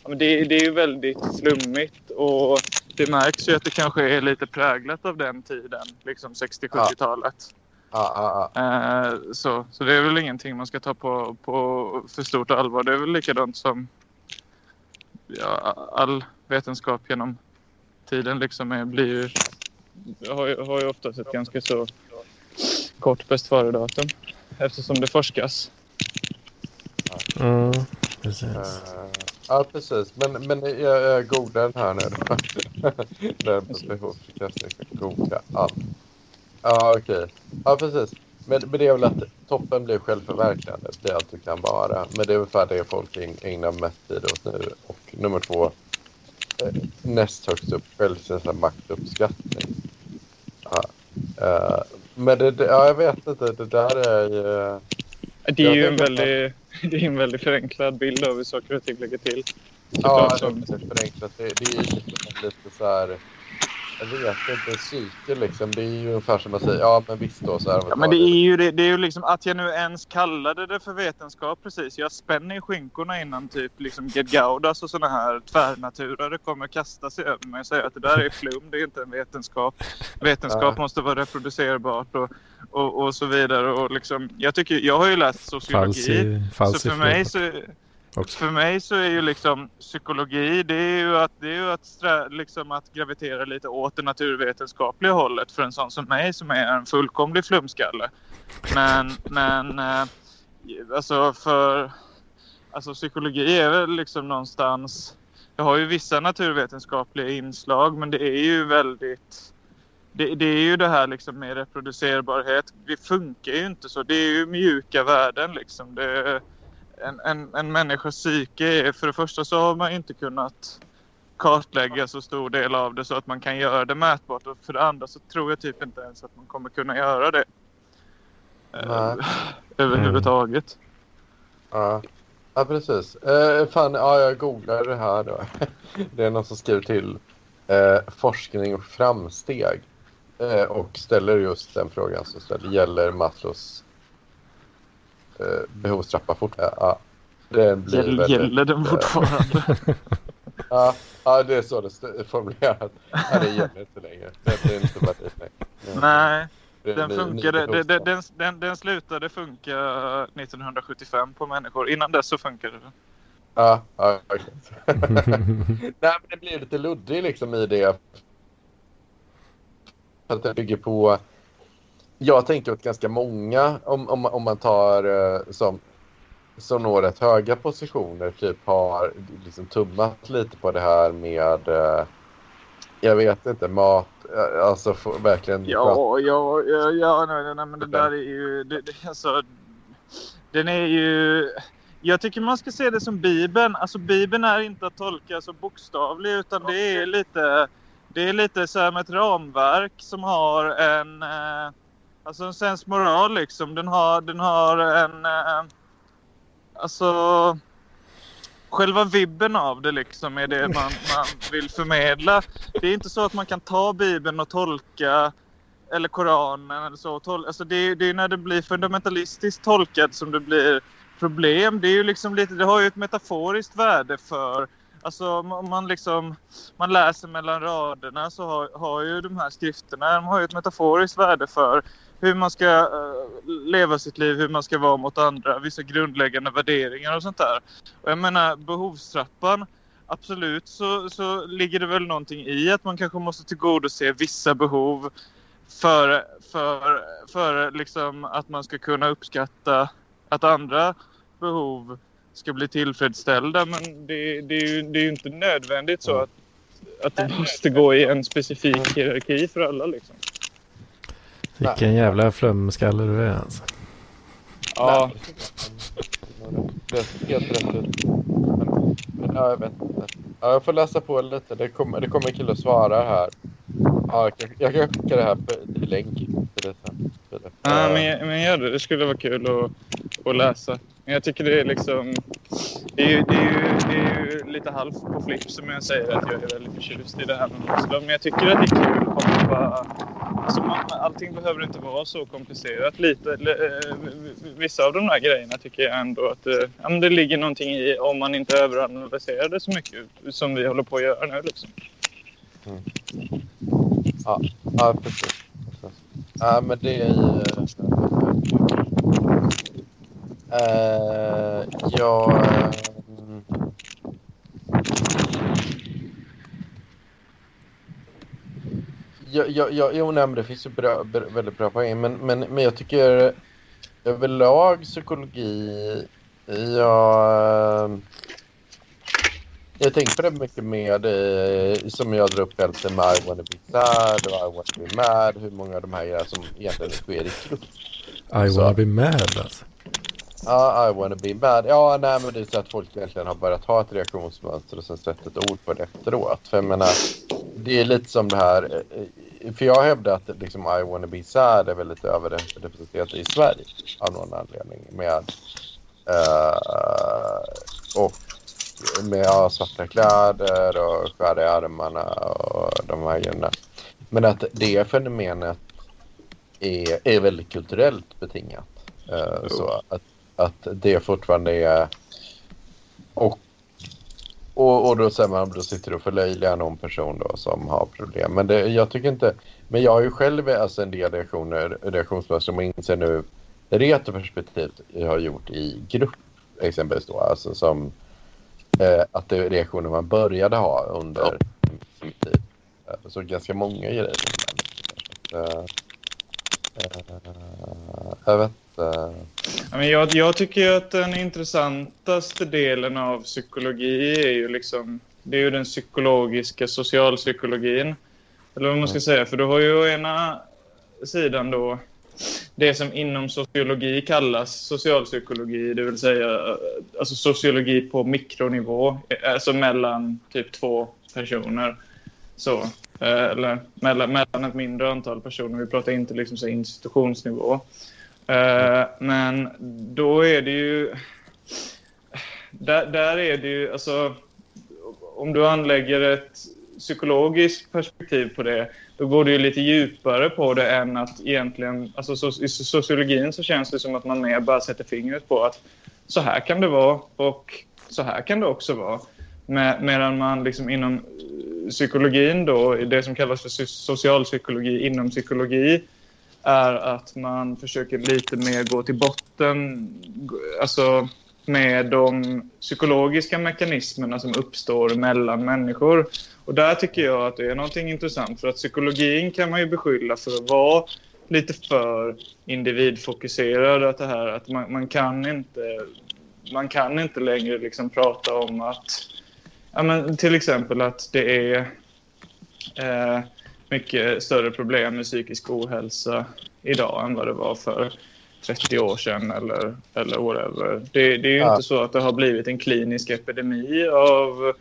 Speaker 2: Det, det är ju väldigt flummigt och det märks ju att det kanske är lite präglat av den tiden, liksom 60-70-talet.
Speaker 3: Ja, ja, ja.
Speaker 2: Eh, så, så det är väl ingenting man ska ta på, på för stort allvar. Det är väl likadant som ja, all vetenskap genom tiden liksom är, blir ju, har, ju, har ju oftast ett ganska så kort bäst före-datum eftersom det forskas.
Speaker 1: Mm, precis.
Speaker 3: Eh, ja, precis. Men, men jag, jag googlar den här nu den behovsförkastning googla allt. Ja, okej. Ja, precis. Men, men det är väl att toppen blir självförverkligande. Det är allt du kan vara. Men det är ungefär det folk äg- ägnar mest tid åt nu. Och nummer två, eh, näst högst upp, självkänsla, maktuppskattning. Ja. eh, men det, ja, jag vet inte. Det där är ju...
Speaker 2: Det är ju en väldigt, det är en väldigt förenklad bild av hur saker och ting ligger till.
Speaker 3: Ja, det är förenklat. Det, det är lite så här... Jag vet inte, psyke liksom. Det är ju ungefär som att säga, ja men visst då så här.
Speaker 2: Ja, men det är ju det, det är ju liksom att jag nu ens kallade det för vetenskap precis. Jag spänner i skinkorna innan typ liksom Gerd Gaudas och såna här tvärnaturare kommer kasta sig över mig och säga att det där är flum, det är inte en vetenskap. Vetenskap måste vara reproducerbart och, och, och så vidare. Och liksom, jag, tycker, jag har ju läst sociologi.
Speaker 1: Falsi,
Speaker 2: Så för mig så,
Speaker 1: också.
Speaker 2: för mig så är ju liksom psykologi, det är ju att, det är ju att, strä, liksom att gravitera lite åt det naturvetenskapliga hållet för en sån som mig som är en fullkomlig flumskalle. Men, men eh, alltså för, alltså psykologi är väl liksom någonstans, det har ju vissa naturvetenskapliga inslag men det är ju väldigt det, det är ju det här liksom med reproducerbarhet. Det funkar ju inte så. Det är ju mjuka värden liksom. Det en, en, en människas psyke är, för det första så har man inte kunnat kartlägga så stor del av det så att man kan göra det mätbart och för det andra så tror jag typ inte ens att man kommer kunna göra det. Eh,
Speaker 3: Nej.
Speaker 2: överhuvudtaget.
Speaker 3: Ja, ja precis. Eh, fan, ja, jag googlar det här då. Det är någon som skriver till eh, forskning och framsteg. Eh, och ställer just den frågan som ställer, gäller Maslows behovstrappa fortfarande? Ja, den blir
Speaker 2: Gäll,
Speaker 3: väldigt,
Speaker 2: gäller den
Speaker 3: eh,
Speaker 2: fortfarande?
Speaker 3: Ja, ja, det är så det är formulerat. Ja, det gäller inte längre. Det är inte längre.
Speaker 2: Nej, den funkade. Den, den, den, den, den slutade funka 1975 på människor. Innan dess så funkade den.
Speaker 3: Ja, ja okej. Nej, men det blir lite luddig liksom i det. För att det bygger på... Jag tänker att ganska många, om, om, om man tar eh, som, som når rätt höga positioner, typ har liksom tummat lite på det här med, eh, jag vet inte, mat, eh, alltså få, verkligen...
Speaker 2: Ja, ja, ja, ja nej, nej, men det där är ju... Det, det, alltså, den är ju... Jag tycker man ska se det som Bibeln. Alltså Bibeln är inte att tolka så bokstavligt utan det är lite... Det är lite så här med ett ramverk som har en... Eh, alltså en sensmoral liksom. Den har, den har en... Eh, alltså... Själva vibben av det liksom är det man, man vill förmedla. Det är inte så att man kan ta Bibeln och tolka eller Koranen eller så. Tol- alltså det, är- det är när det blir fundamentalistiskt tolkat som det blir problem. Det är ju liksom lite, det har ju ett metaforiskt värde för Alltså om man liksom man läser mellan raderna så har, har ju de här skrifterna de har ju ett metaforiskt värde för hur man ska uh, leva sitt liv, hur man ska vara mot andra, vissa grundläggande värderingar och sånt där. Och jag menar behovstrappan, absolut så, så ligger det väl någonting i att man kanske måste tillgodose vissa behov för, för, för liksom att man ska kunna uppskatta att andra behov ska bli tillfredsställda. Men det, det, är, ju, det är ju inte nödvändigt så att, att det måste gå i en specifik hierarki för alla. Liksom.
Speaker 1: Vilken jävla flumskalle du är alltså.
Speaker 2: Ja.
Speaker 3: Det är helt rätt ut. Men, men ja, jag vet inte. Ja, jag får läsa på lite. Det kommer, det kommer en kille och svarar här. Ja, jag, jag kan skicka det här till länk till det sen.
Speaker 2: Ja, men, men gör det. Det skulle vara kul att, att läsa. Men jag tycker det är liksom... Det är, ju, det, är ju, det är ju lite halvt på flipp som jag säger att jag är väldigt förtjust i det här med Muslim. Men jag tycker att det är kul om man bara... Alltså man, allting behöver inte vara så komplicerat. Lite, eh, vissa av de här grejerna tycker jag ändå att det, ja, det ligger någonting i om man inte överanalyserar det så mycket som vi håller på att göra nu. Liksom.
Speaker 3: Mm. Ja, ja, precis. Ja, men det är ju... Eh, äh, jag... Äh, mm. Ja, ja, ja, jo, nej, men det finns ju bra, väldigt bra poäng. Men, men, men jag tycker överlag psykologi... Ja... Jag tänker på det mycket mer eh, som jag drar upp helt med I wanna be sad och I wanna be mad. Hur många av de här grejerna som egentligen sker i grupp.
Speaker 1: I wanna be mad alltså.
Speaker 3: Ja, I wanna be mad. Ja, nej men det är så att folk egentligen har börjat ha ett reaktionsmönster och sen sätta ett ord på det efteråt. För jag menar, det är lite som det här. För jag hävdar att liksom I wanna be sad är väldigt överrepresenterat i Sverige av någon anledning. Med, uh, och med ja, svarta kläder och skära i armarna och de här grejerna. Men att det fenomenet är, är väldigt kulturellt betingat. Uh, så att, att det fortfarande är... Och, och, och då säger man då sitter du och förlöjligar någon person då som har problem. Men det, jag tycker inte... Men jag har ju själv alltså en del reaktioner, reaktionsmönster som jag inser nu retroperspektivt jag har gjort i grupp exempelvis då. Alltså som eh, att det är reaktioner man började ha under sin tid. Eh, så ganska många grejer. Eh, jag vet
Speaker 2: inte. jag, jag tycker att den intressantaste delen av psykologi är ju liksom det är ju den psykologiska socialpsykologin. Eller vad man ska säga. För du har ju å ena sidan då det som inom sociologi kallas socialpsykologi, det vill säga alltså sociologi på mikronivå, alltså mellan typ två personer. Så, Eh, eller mellan, mellan ett mindre antal personer. Vi pratar inte liksom så institutionsnivå. Eh, men då är det ju... Där, där är det ju, alltså om du anlägger ett psykologiskt perspektiv på det då går det ju lite djupare på det än att egentligen... Alltså so I sociologin så känns det som att man mer bara sätter fingret på att så här kan det vara och så här kan det också vara. Med, medan man liksom inom psykologin då, det som kallas för socialpsykologi inom psykologi, är att man försöker lite mer gå till botten, alltså med de psykologiska mekanismerna som uppstår mellan människor. Och där tycker jag att det är någonting intressant för att psykologin kan man ju beskylla för att vara lite för individfokuserad. Att det här att man, man kan inte man kan inte längre liksom prata om att ja, men till exempel att det är eh, mycket större problem med psykisk ohälsa idag än vad det var för 30 år sedan eller, eller whatever. Det, det är ju ja. inte så att det har blivit en klinisk epidemi av,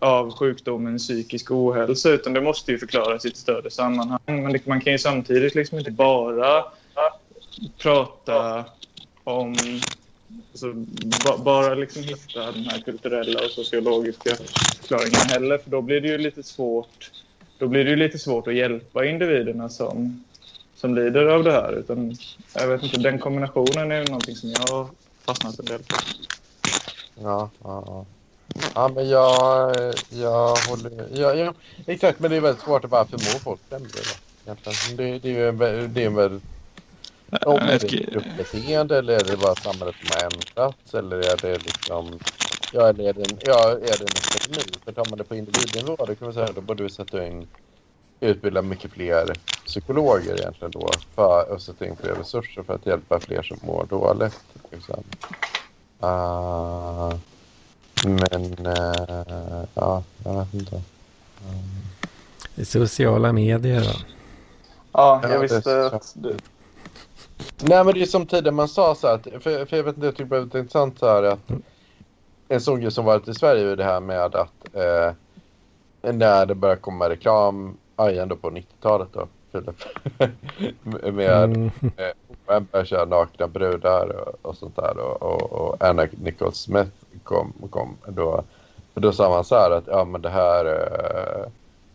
Speaker 2: av sjukdomen psykisk ohälsa utan det måste ju förklaras i ett större sammanhang. Men det, man kan ju samtidigt liksom inte bara prata om Alltså, ba, bara liksom hitta den här kulturella och sociologiska förklaringen heller för då blir det ju lite svårt då blir det ju lite svårt att hjälpa individerna som, som lider av det här. Utan, jag vet inte, den kombinationen är någonting som jag har fastnat en del på.
Speaker 3: Ja, ja, ja. Ja, men jag, jag håller... Ja, ja, exakt, men det är väldigt svårt att bara förmå folk att det. Det, det är ju en, det är en väldigt... Om är det ett gruppbeteende eller är det bara samhället som har ändrats eller är det liksom... Ja, eller är det en, ja, är det en epidemi? För tar man det på individnivå då kan man säga då borde vi sätta in utbilda mycket fler psykologer egentligen då för att sätta in fler resurser för att hjälpa fler som mår dåligt. Liksom. Uh, men uh, ja, jag vet inte. Um.
Speaker 1: Sociala medier då?
Speaker 2: Ja, jag ja, visste att du...
Speaker 3: Nej men det är som tidigare man sa så att, för, för jag vet inte, jag tycker det är väldigt intressant så här att en sån grej som varit i Sverige är det här med att eh, när det börjar komma reklam aj ändå på 90-talet då, Filip. med mm. eh, köra nakna brudar och, och sånt där. Och, och, och Anna Nicole Smith kom, kom då. För då sa man så här att ja men det här eh,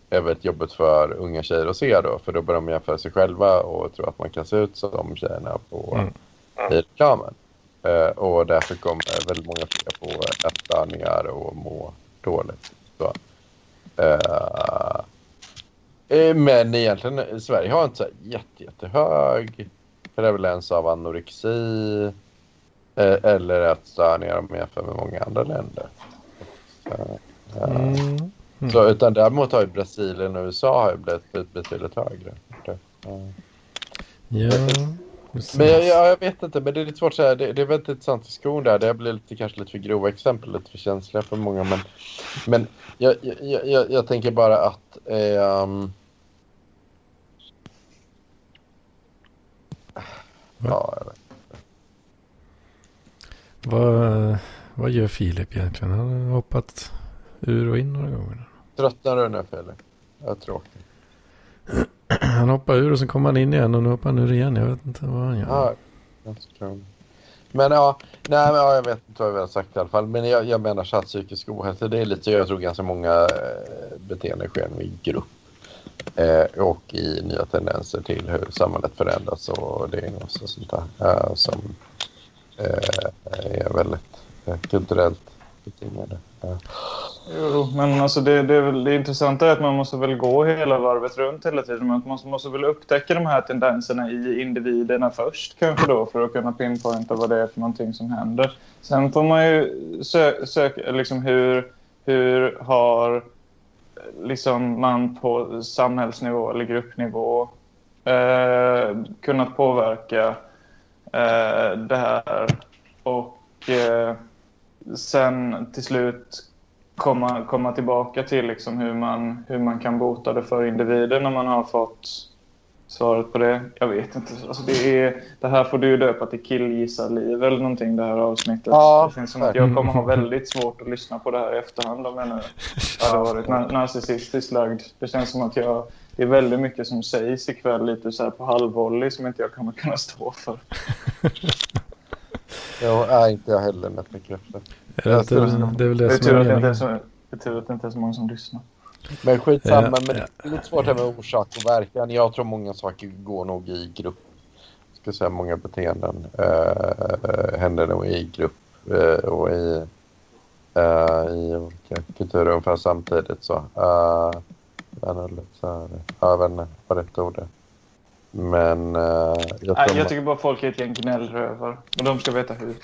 Speaker 3: är väldigt jobbigt för unga tjejer att se då. För då börjar de jämföra sig själva och tro att man kan se ut som tjejerna på mm. i reklamen. Eh, och därför kommer väldigt många fler på ätstörningar och må dåligt. Så. Eh, Eh, men egentligen, Sverige har inte så jätte, jättehög prevalens av anorexi eh, eller ätstörningar om jämför med många andra länder. Så, mm. Mm. så, utan däremot har ju Brasilien och USA har ju blivit betydligt högre.
Speaker 1: Ja.
Speaker 3: Men jag, jag, vet inte, men det är lite svårt att säga. Det, det är väldigt intressant diskussion där. Det blir lite, kanske lite för grova exempel, lite för känsliga för många. Men, men jag, jag, jag, jag tänker bara att... Eh, um... Ja, jag vet
Speaker 1: vad, vad gör Filip egentligen? Han har hoppat ur och in några gånger.
Speaker 3: Tröttnar du nu Filip? Jag är tråkig.
Speaker 1: Han hoppar ur och så kommer han in igen och nu hoppar han ur igen. Jag vet inte vad han gör.
Speaker 3: Ja, men ja, nej, men, ja, jag vet inte vad vi har sagt i alla fall. Men jag, jag menar så att psykisk ohälsa, det är lite, jag tror ganska många eh, beteenden sker i grupp. Eh, och i nya tendenser till hur samhället förändras och diagnoser och sånt där. Eh, som eh, är väldigt eh, kulturellt betingade.
Speaker 2: Jo, men alltså det, det, är väl, det intressanta är att man måste väl gå hela varvet runt hela tiden. Man måste, måste väl upptäcka de här tendenserna i individerna först kanske då för att kunna pinpointa vad det är för någonting som händer. Sen får man ju söka, liksom hur, hur har liksom man på samhällsnivå eller gruppnivå eh, kunnat påverka eh, det här och eh, sen till slut komma, komma tillbaka till liksom hur, man, hur man kan bota det för individen när man har fått svaret på det. Jag vet inte. Alltså det, är, det här får du döpa till killgissarliv eller någonting det här avsnittet. Ja, det känns som att jag kommer ha väldigt svårt att lyssna på det här i efterhand om jag nu hade varit narcissistiskt lagd. Det känns som att jag, det är väldigt mycket som sägs ikväll lite så här på halvvolley som inte jag kommer kunna stå för.
Speaker 3: Jag är inte jag heller med mycket efter.
Speaker 1: Det, det, det är väl det, det som är
Speaker 2: meningen. Det är tur att det inte är så många som lyssnar.
Speaker 3: Men skitsamma, ja, men det är lite svårt här med orsak och verkan. Jag tror många saker går nog i grupp. Jag ska säga många beteenden äh, händer nog i grupp äh, och i, äh, i olika kulturer ungefär samtidigt. Så. Äh, så här, jag vet inte vad rätt ord är. Men... Uh,
Speaker 2: jag, Nej, jag tycker bara folk är ett gäng gnällrövar. Och de ska veta hur.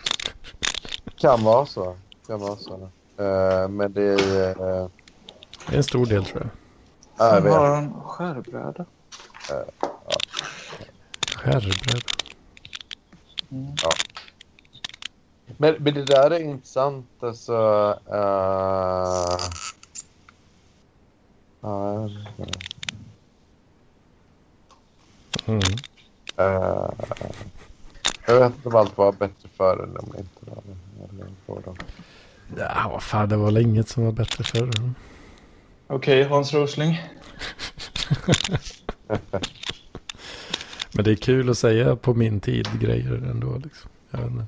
Speaker 3: Kan vara så. Kan vara så. Uh, men det är... Uh,
Speaker 1: det är en stor del tror jag.
Speaker 2: Han har en skärbräda. Uh, ja.
Speaker 1: Skärbräda.
Speaker 3: Mm. Ja. Men, men det där är intressant. Alltså, uh... Uh, mm. Uh, jag vet inte om allt var bättre förr eller om inte var det.
Speaker 1: Ja, vad fan, det var väl inget som var bättre förr.
Speaker 2: Okej, okay, Hans Rosling.
Speaker 1: Men det är kul att säga på min tid grejer ändå. Liksom. Jag vet inte.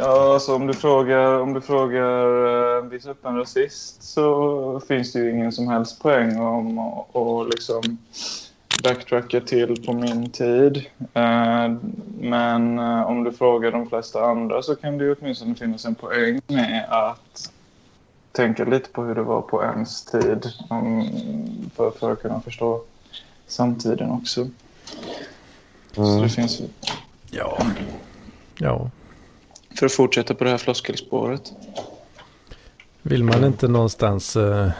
Speaker 3: Ja.
Speaker 2: Alltså om du frågar, om du frågar uh, visa upp en rasist så finns det ju ingen som helst poäng om att liksom backtracka till på min tid. Eh, men eh, om du frågar de flesta andra så kan det ju åtminstone finnas en poäng med att tänka lite på hur det var på ens tid för, för att kunna förstå samtiden också. Så
Speaker 3: Mm.
Speaker 2: det finns
Speaker 1: Ja. Ja.
Speaker 2: För att fortsätta på det här floskelspåret.
Speaker 1: Vill man inte någonstans eh,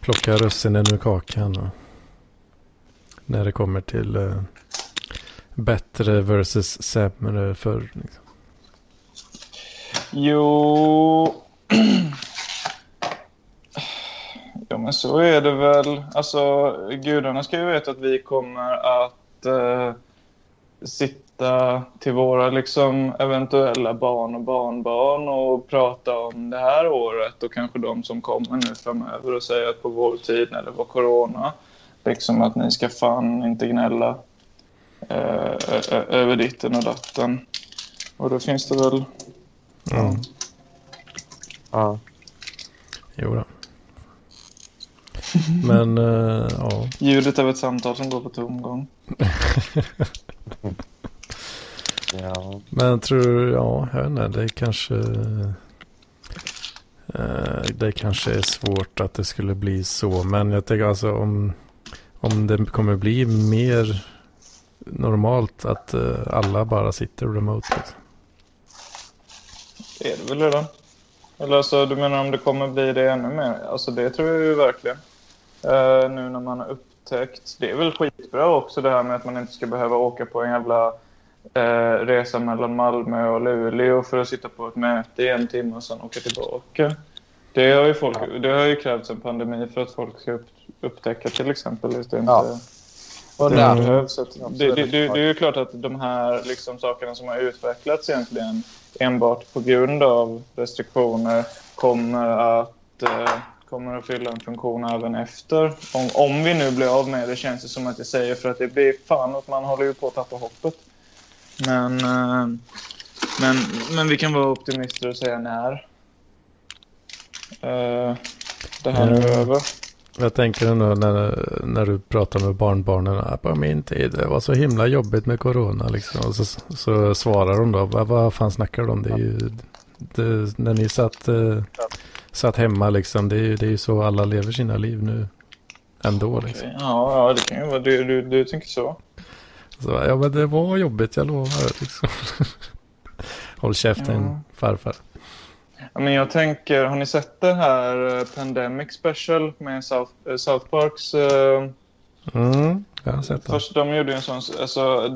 Speaker 1: plocka russinen ur kakan? Och, när det kommer till eh, bättre versus sämre förr. Liksom.
Speaker 2: Jo... Ja, men så är det väl. Alltså, gudarna ska ju veta att vi kommer att eh, sitta till våra liksom, eventuella barn och barnbarn och prata om det här året och kanske de som kommer nu framöver och säga att på vår tid när det var corona, liksom att ni ska fan inte gnälla eh, över ditten och datten. Och då finns det väl
Speaker 1: Mm.
Speaker 3: Ja.
Speaker 1: Jo då. Men eh, ja.
Speaker 2: Ljudet av ett samtal som går på tomgång.
Speaker 3: ja.
Speaker 1: Men tror du, ja, jag vet inte, det kanske... eh, det kanske är svårt att det skulle bli så. Men jag tänker alltså om, om det kommer bli mer normalt att eh, alla bara sitter remote. Liksom.
Speaker 2: Det är det väl redan? Eller alltså, du menar om det kommer bli det ännu mer? Alltså det tror jag ju verkligen. Eh, nu när man har upptäckt. Det är väl skitbra också det här med att man inte ska behöva åka på en jävla eh, resa mellan Malmö och Luleå för att sitta på ett möte i en timme och sen åka tillbaka. Det har ju, folk, det har ju krävts en pandemi för att folk ska upp, upptäcka till exempel att det inte
Speaker 3: Ja. Och
Speaker 2: det
Speaker 3: där,
Speaker 2: behövs. Det, det, det är ju klart att de här liksom, sakerna som har utvecklats egentligen enbart på grund av restriktioner kommer att, eh, kommer att fylla en funktion även efter. Om, om vi nu blir av med det känns det som att jag säger för att det blir fan att man håller ju på att tappa hoppet. Men, eh, men, men vi kan vara optimister och säga när. Eh, det här är över.
Speaker 1: Jag tänker ändå när, när du pratar med barnbarnen. "Ah, På min tid det var så himla jobbigt med corona. Liksom. Och så, så svarar de då. Vad, vad fan snackar du om? Det är ju, det, när ni satt, eh, satt hemma liksom. Det är, ju, det är så alla lever sina liv nu. Ändå liksom.
Speaker 2: Ja, ja, det kan ju vara. Du, du, du tänker så.
Speaker 1: Så, ja men det var jobbigt, jag lovar. Liksom. Håll käften
Speaker 2: Ja.
Speaker 1: farfar.
Speaker 2: Ja, men jag tänker, har ni sett det här eh, Pandemic Special med South, eh, South Parks? eh,
Speaker 1: Mm, jag har sett det.
Speaker 2: Först, de gjorde ju en sån, alltså,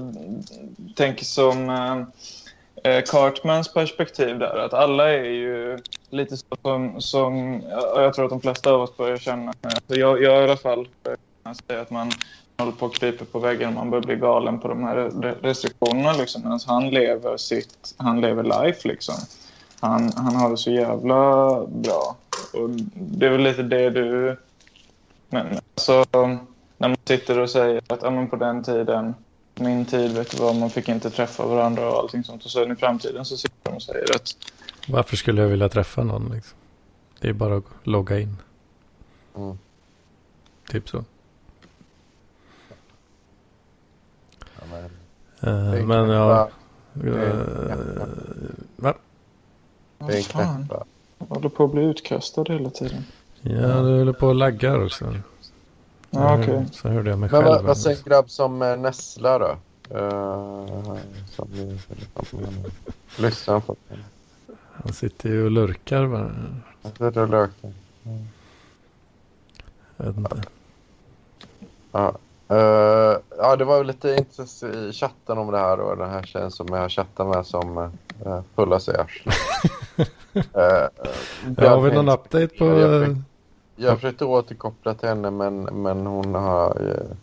Speaker 2: tänk som eh, Cartmans perspektiv där. Att alla är ju lite så som, som ja, jag tror att de flesta av oss börjar känna. Jag, jag i alla fall kan säga att man håller på att krypa på väggen och man börjar bli galen på de här re- restriktionerna. Liksom, medan han lever sitt, han lever life liksom. Han, han har det så jävla bra. Och det är väl lite det du... Men alltså, när man sitter och säger att ja, men på den tiden, min tid, vet du vad, man fick inte träffa varandra och allting sånt. Och sen i framtiden så sitter de och säger att
Speaker 1: Varför skulle jag vilja träffa någon liksom? Det är bara att logga in.
Speaker 3: Mm.
Speaker 1: Typ så.
Speaker 3: Ja, men,
Speaker 1: Eh, men ja. eh, va?
Speaker 2: Vad fan, jag håller på att bli utkastad hela tiden.
Speaker 1: Ja, du håller på och laggar också.
Speaker 2: Ja, okej.
Speaker 1: Mm, Så hörde jag mig
Speaker 3: Men
Speaker 1: själv.
Speaker 3: vad, vad säger en grabb som eh, Nessla då? Uh, som vi lyssnar på.
Speaker 1: Han sitter ju och lurkar bara.
Speaker 3: Jag tror löken.
Speaker 1: Jag vet inte.
Speaker 3: Ja. Eh, ja, det var lite intresse i chatten om det här och den här tjejen som jag chattar med som uh, pullar sig i arslet. uh,
Speaker 1: Ja, har vi någon update på...
Speaker 3: Jag,
Speaker 1: eh,
Speaker 3: försökte- jag försökte återkoppla till henne men, men hon har eh,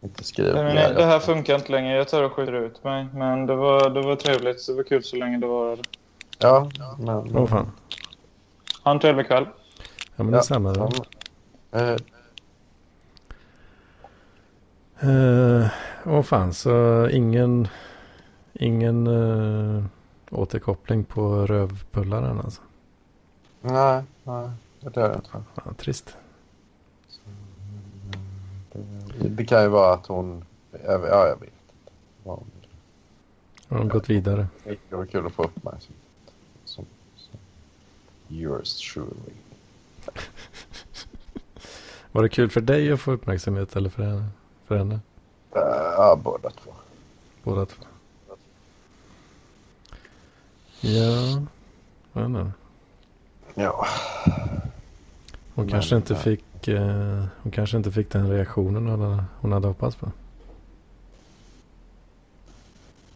Speaker 3: inte skrivit
Speaker 2: Nej,
Speaker 3: mer.
Speaker 2: det här funkar inte längre. Jag tar och skjuter ut mig. Men det var, det var trevligt. Det var kul så länge det varade.
Speaker 3: Ja, men...
Speaker 1: Åh fan.
Speaker 2: Ha en trevlig kväll.
Speaker 1: Ja, men det är samma då.
Speaker 3: Eh,
Speaker 1: Eh, Åh fan, så ingen... Ingen uh, återkoppling på rövpullaren alltså.
Speaker 3: nej, nej, det är det inte.
Speaker 1: Fan, trist.
Speaker 3: Det, det kan ju vara att hon... Jag, ja, jag vet inte. Ja,
Speaker 1: Har de gått vidare?
Speaker 3: det var kul att få uppmärksamhet. Som, som yours truly.
Speaker 1: Var det kul för dig att få uppmärksamhet eller för henne? För henne?
Speaker 3: Uh, ja, båda två.
Speaker 1: Båda två. Ja, jag vet inte.
Speaker 3: Ja.
Speaker 1: Hon
Speaker 3: Men,
Speaker 1: kanske inte
Speaker 3: ja.
Speaker 1: fick eh, Hon kanske inte fick den reaktionen hon hade, hon hade hoppats på.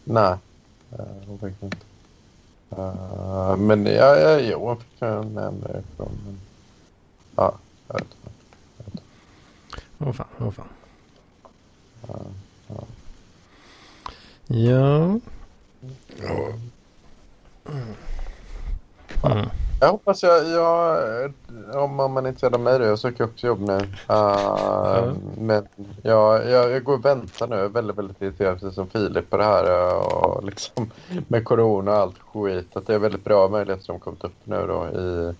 Speaker 3: Nej, uh, hon fick inte. Uh, men ja, ja, jo, hon fick en, en reaktion. Men, ja, jag vet inte.
Speaker 1: Åh fan, åh fan.
Speaker 3: Uh,
Speaker 1: Ja. Mm.
Speaker 3: Jag hoppas jag, jag om man är intresserad av mig då, jag söker också jobb nu. Uh, Men ja, jag, jag går och väntar nu, jag är väldigt, väldigt irriterad precis som Filip på det här uh, och liksom med corona och allt skit. Att det är väldigt bra möjligheter som kommit upp nu då i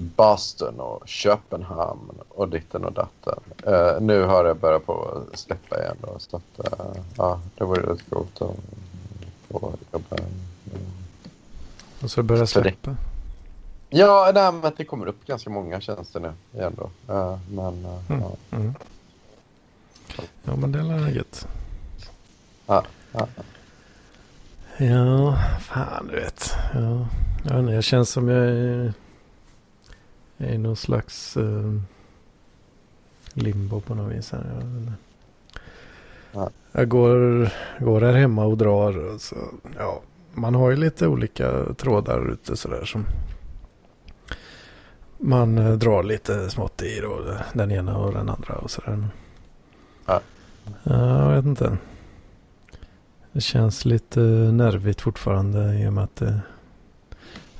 Speaker 3: Boston och Köpenhamn och ditten och datten. Uh, nu har det börjat på att släppa igen då, så att uh, ja, det vore rätt coolt att få jobba.
Speaker 1: Och så börjar släppa.
Speaker 3: Ja, nej, men det kommer upp ganska många tjänster nu igen då. Eh, men
Speaker 1: Mm.
Speaker 3: ja.
Speaker 1: Mm. Ja men det är gött.
Speaker 3: Ja, ja.
Speaker 1: Ja, fan du vet. Ja, jag, vet inte, jag känns som jag är, jag är i någon slags eh, limbo på något vis. Här. Jag.
Speaker 3: Ja.
Speaker 1: jag går, går här hemma och drar. Och så, ja, man har ju lite olika trådar ute sådär som man eh, drar lite smått i då. Den ena och den andra och sådär.
Speaker 3: Ja.
Speaker 1: Ja, jag vet inte. Det känns lite nervigt fortfarande i och med att det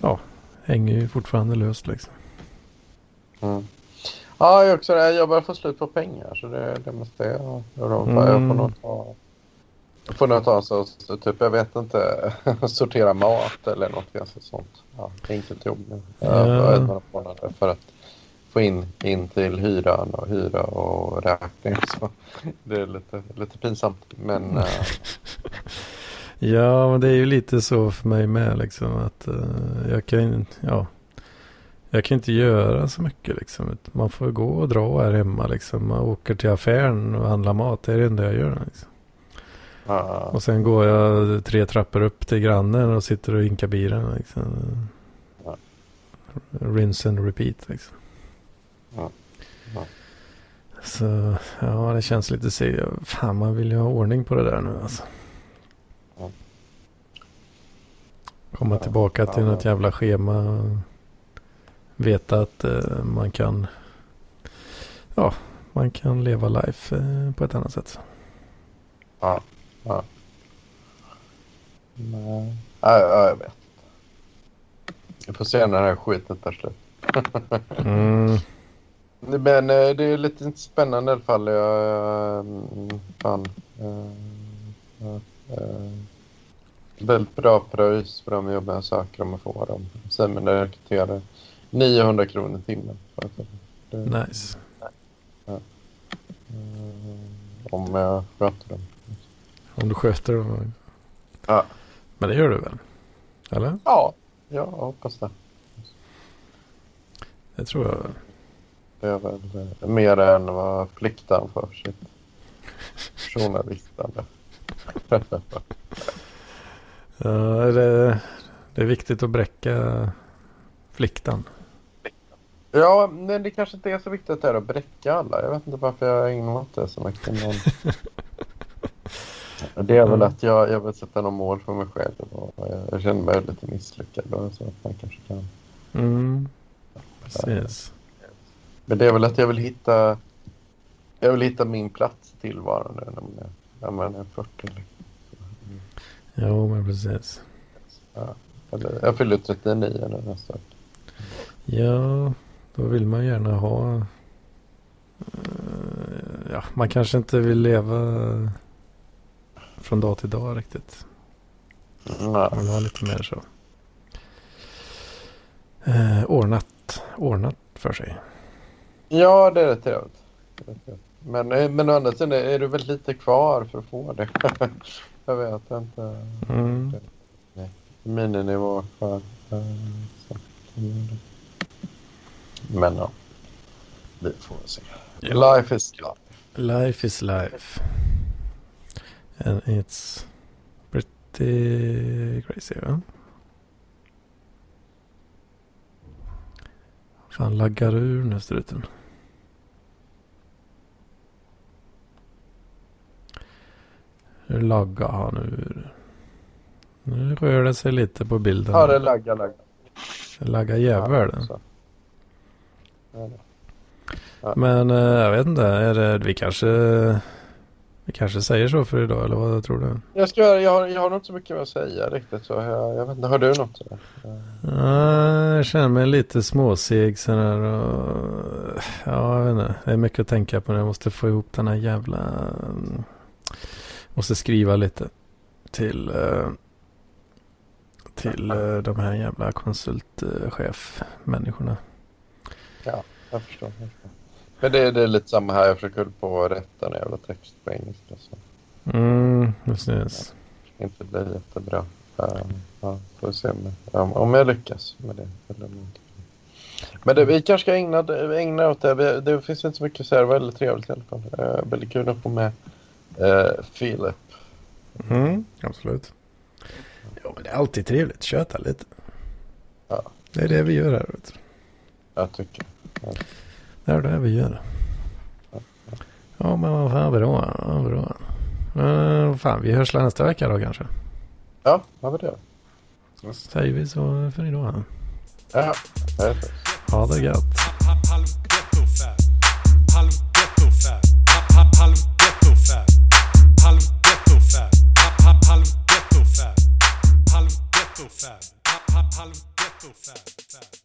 Speaker 1: ja, hänger ju fortfarande löst liksom.
Speaker 3: Mm. ja, jag också det. Jag börjar få slut på pengar så det, det måste jag göra om. Jag
Speaker 1: Mm.
Speaker 3: får nog ta, jag får nog ta så, typ, jag vet inte, sortera mat eller något ganska sånt. Ja, enkelt jobb nu. Jag ett några månader för att få in, in till hyran och hyra och räkning. Så det är lite, lite pinsamt. Men eh,
Speaker 1: Ja, men det är ju lite så för mig med liksom att eh, jag kan ja, jag kan inte göra så mycket liksom. Man får gå och dra här hemma liksom. Man åker till affären och handlar mat. Det är det enda jag gör liksom.
Speaker 3: ja,
Speaker 1: Och sen går jag tre trappor upp till grannen och sitter och inkar bilen liksom.
Speaker 3: Ja.
Speaker 1: Rinse and repeat liksom.
Speaker 3: Ja. Ja.
Speaker 1: Så ja, det känns lite så. Fan, man vill ju ha ordning på det där nu alltså.
Speaker 3: Ja.
Speaker 1: Komma
Speaker 3: Ja,
Speaker 1: tillbaka till något jävla schema. Veta att eh, man kan. Ja, man kan leva life eh, på ett annat sätt.
Speaker 3: Ja. ja. Nej. Ja, ja, jag vet. Jag får se när det här skiten tar slut.
Speaker 1: Mm.
Speaker 3: Men eh, det är lite spännande i alla fall. Jag, mm, fan. eh, ja, eh, väldigt bra pröjs för de jobben jag söker om jag får dem. Simon där rekryterar 900 kronor i timmen. Det,
Speaker 1: Nice.
Speaker 3: eh, om jag sköter dem.
Speaker 1: Om du sköter dem.
Speaker 3: Ja.
Speaker 1: Men det gör du väl? Eller?
Speaker 3: Ja, jag hoppas det.
Speaker 1: Det tror jag väl.
Speaker 3: Det är väl eh, mer än vad plikten för sitt journalistande.
Speaker 1: Ja, det, det är viktigt att bräcka fliktan.
Speaker 3: Ja, men det kanske inte är så viktigt att bräcka alla. Jag vet inte varför jag ägnar mig åt det så mycket. Men... Det är väl
Speaker 1: Mm.
Speaker 3: att jag, jag vill sätta någon mål för mig själv och jag, jag känner mig lite misslyckad. Och så att man kanske kan...
Speaker 1: Mm. Precis.
Speaker 3: Men det är väl att jag vill hitta jag vill hitta min plats i tillvaron nu när man är, när man är 40. liksom.
Speaker 1: Jo, men precis.
Speaker 3: Eller, jag fyller 39 nu nästa år.
Speaker 1: Ja, då vill man gärna ha... eh, Ja, man kanske inte vill leva från dag till dag riktigt. Man vill ha lite mer så. Eh, ordnat, ordnat för sig.
Speaker 3: Ja, det är rätt trevligt. Men, eh, men å andra sidan är det väl lite kvar för att få det. jag vet inte.
Speaker 1: Mm.
Speaker 3: Mininivå för... eh, så. Men ja. Vi får se.
Speaker 1: Ja.
Speaker 3: Life is life.
Speaker 1: Life is life. And it's pretty crazy va? Fan laggar ur nu struten. Hur laggar han ur? Nu rör det sig lite på bilden.
Speaker 3: Ja, det laggar, laggar.
Speaker 1: Det laggar jävel.
Speaker 3: Ja. Ja.
Speaker 1: Men eh, jag vet inte. Är det, vi kanske vi kanske säger så för idag eller vad tror du?
Speaker 3: Jag, ska, jag, har, jag har nog inte så mycket mer att säga riktigt. Så jag, jag vet inte, har du något?
Speaker 1: Ja, jag känner mig lite småseg sådär och ja, jag vet inte. Det är mycket att tänka på nu. Jag måste få ihop den här jävla... Måste skriva lite till eh, till eh, de här jävla konsultchef-människorna.
Speaker 3: Jag förstår. Jag förstår. Men det, det är lite samma här. Jag försöker på att rätta en jävla text på engelska. Så
Speaker 1: Mm, precis.
Speaker 3: det inte blir jättebra. Uh, ja, får vi se om, om, om jag lyckas med det. Men det, vi kanske ska ägna, ägna åt det. Vi, det finns inte så mycket att säga. Det var väldigt trevligt i alla fall. Uh, väldigt kul att få med uh, Philip.
Speaker 1: Mm, absolut. Ja, men det är alltid trevligt. Köta lite.
Speaker 3: Ja.
Speaker 1: Det är det vi gör här. Vet du.
Speaker 3: Jag tycker.
Speaker 1: Det är det vi gör. Ja, men vad fan bra. Vad bra. Uh, fan, vi hörs nästa vecka då kanske.
Speaker 3: Ja, vad var det?
Speaker 1: Säger vi så för idag.
Speaker 3: Ja, det.
Speaker 1: Ha det gött.
Speaker 4: halv ghetto-fab, halv ghetto-fab, halv ghetto-fab,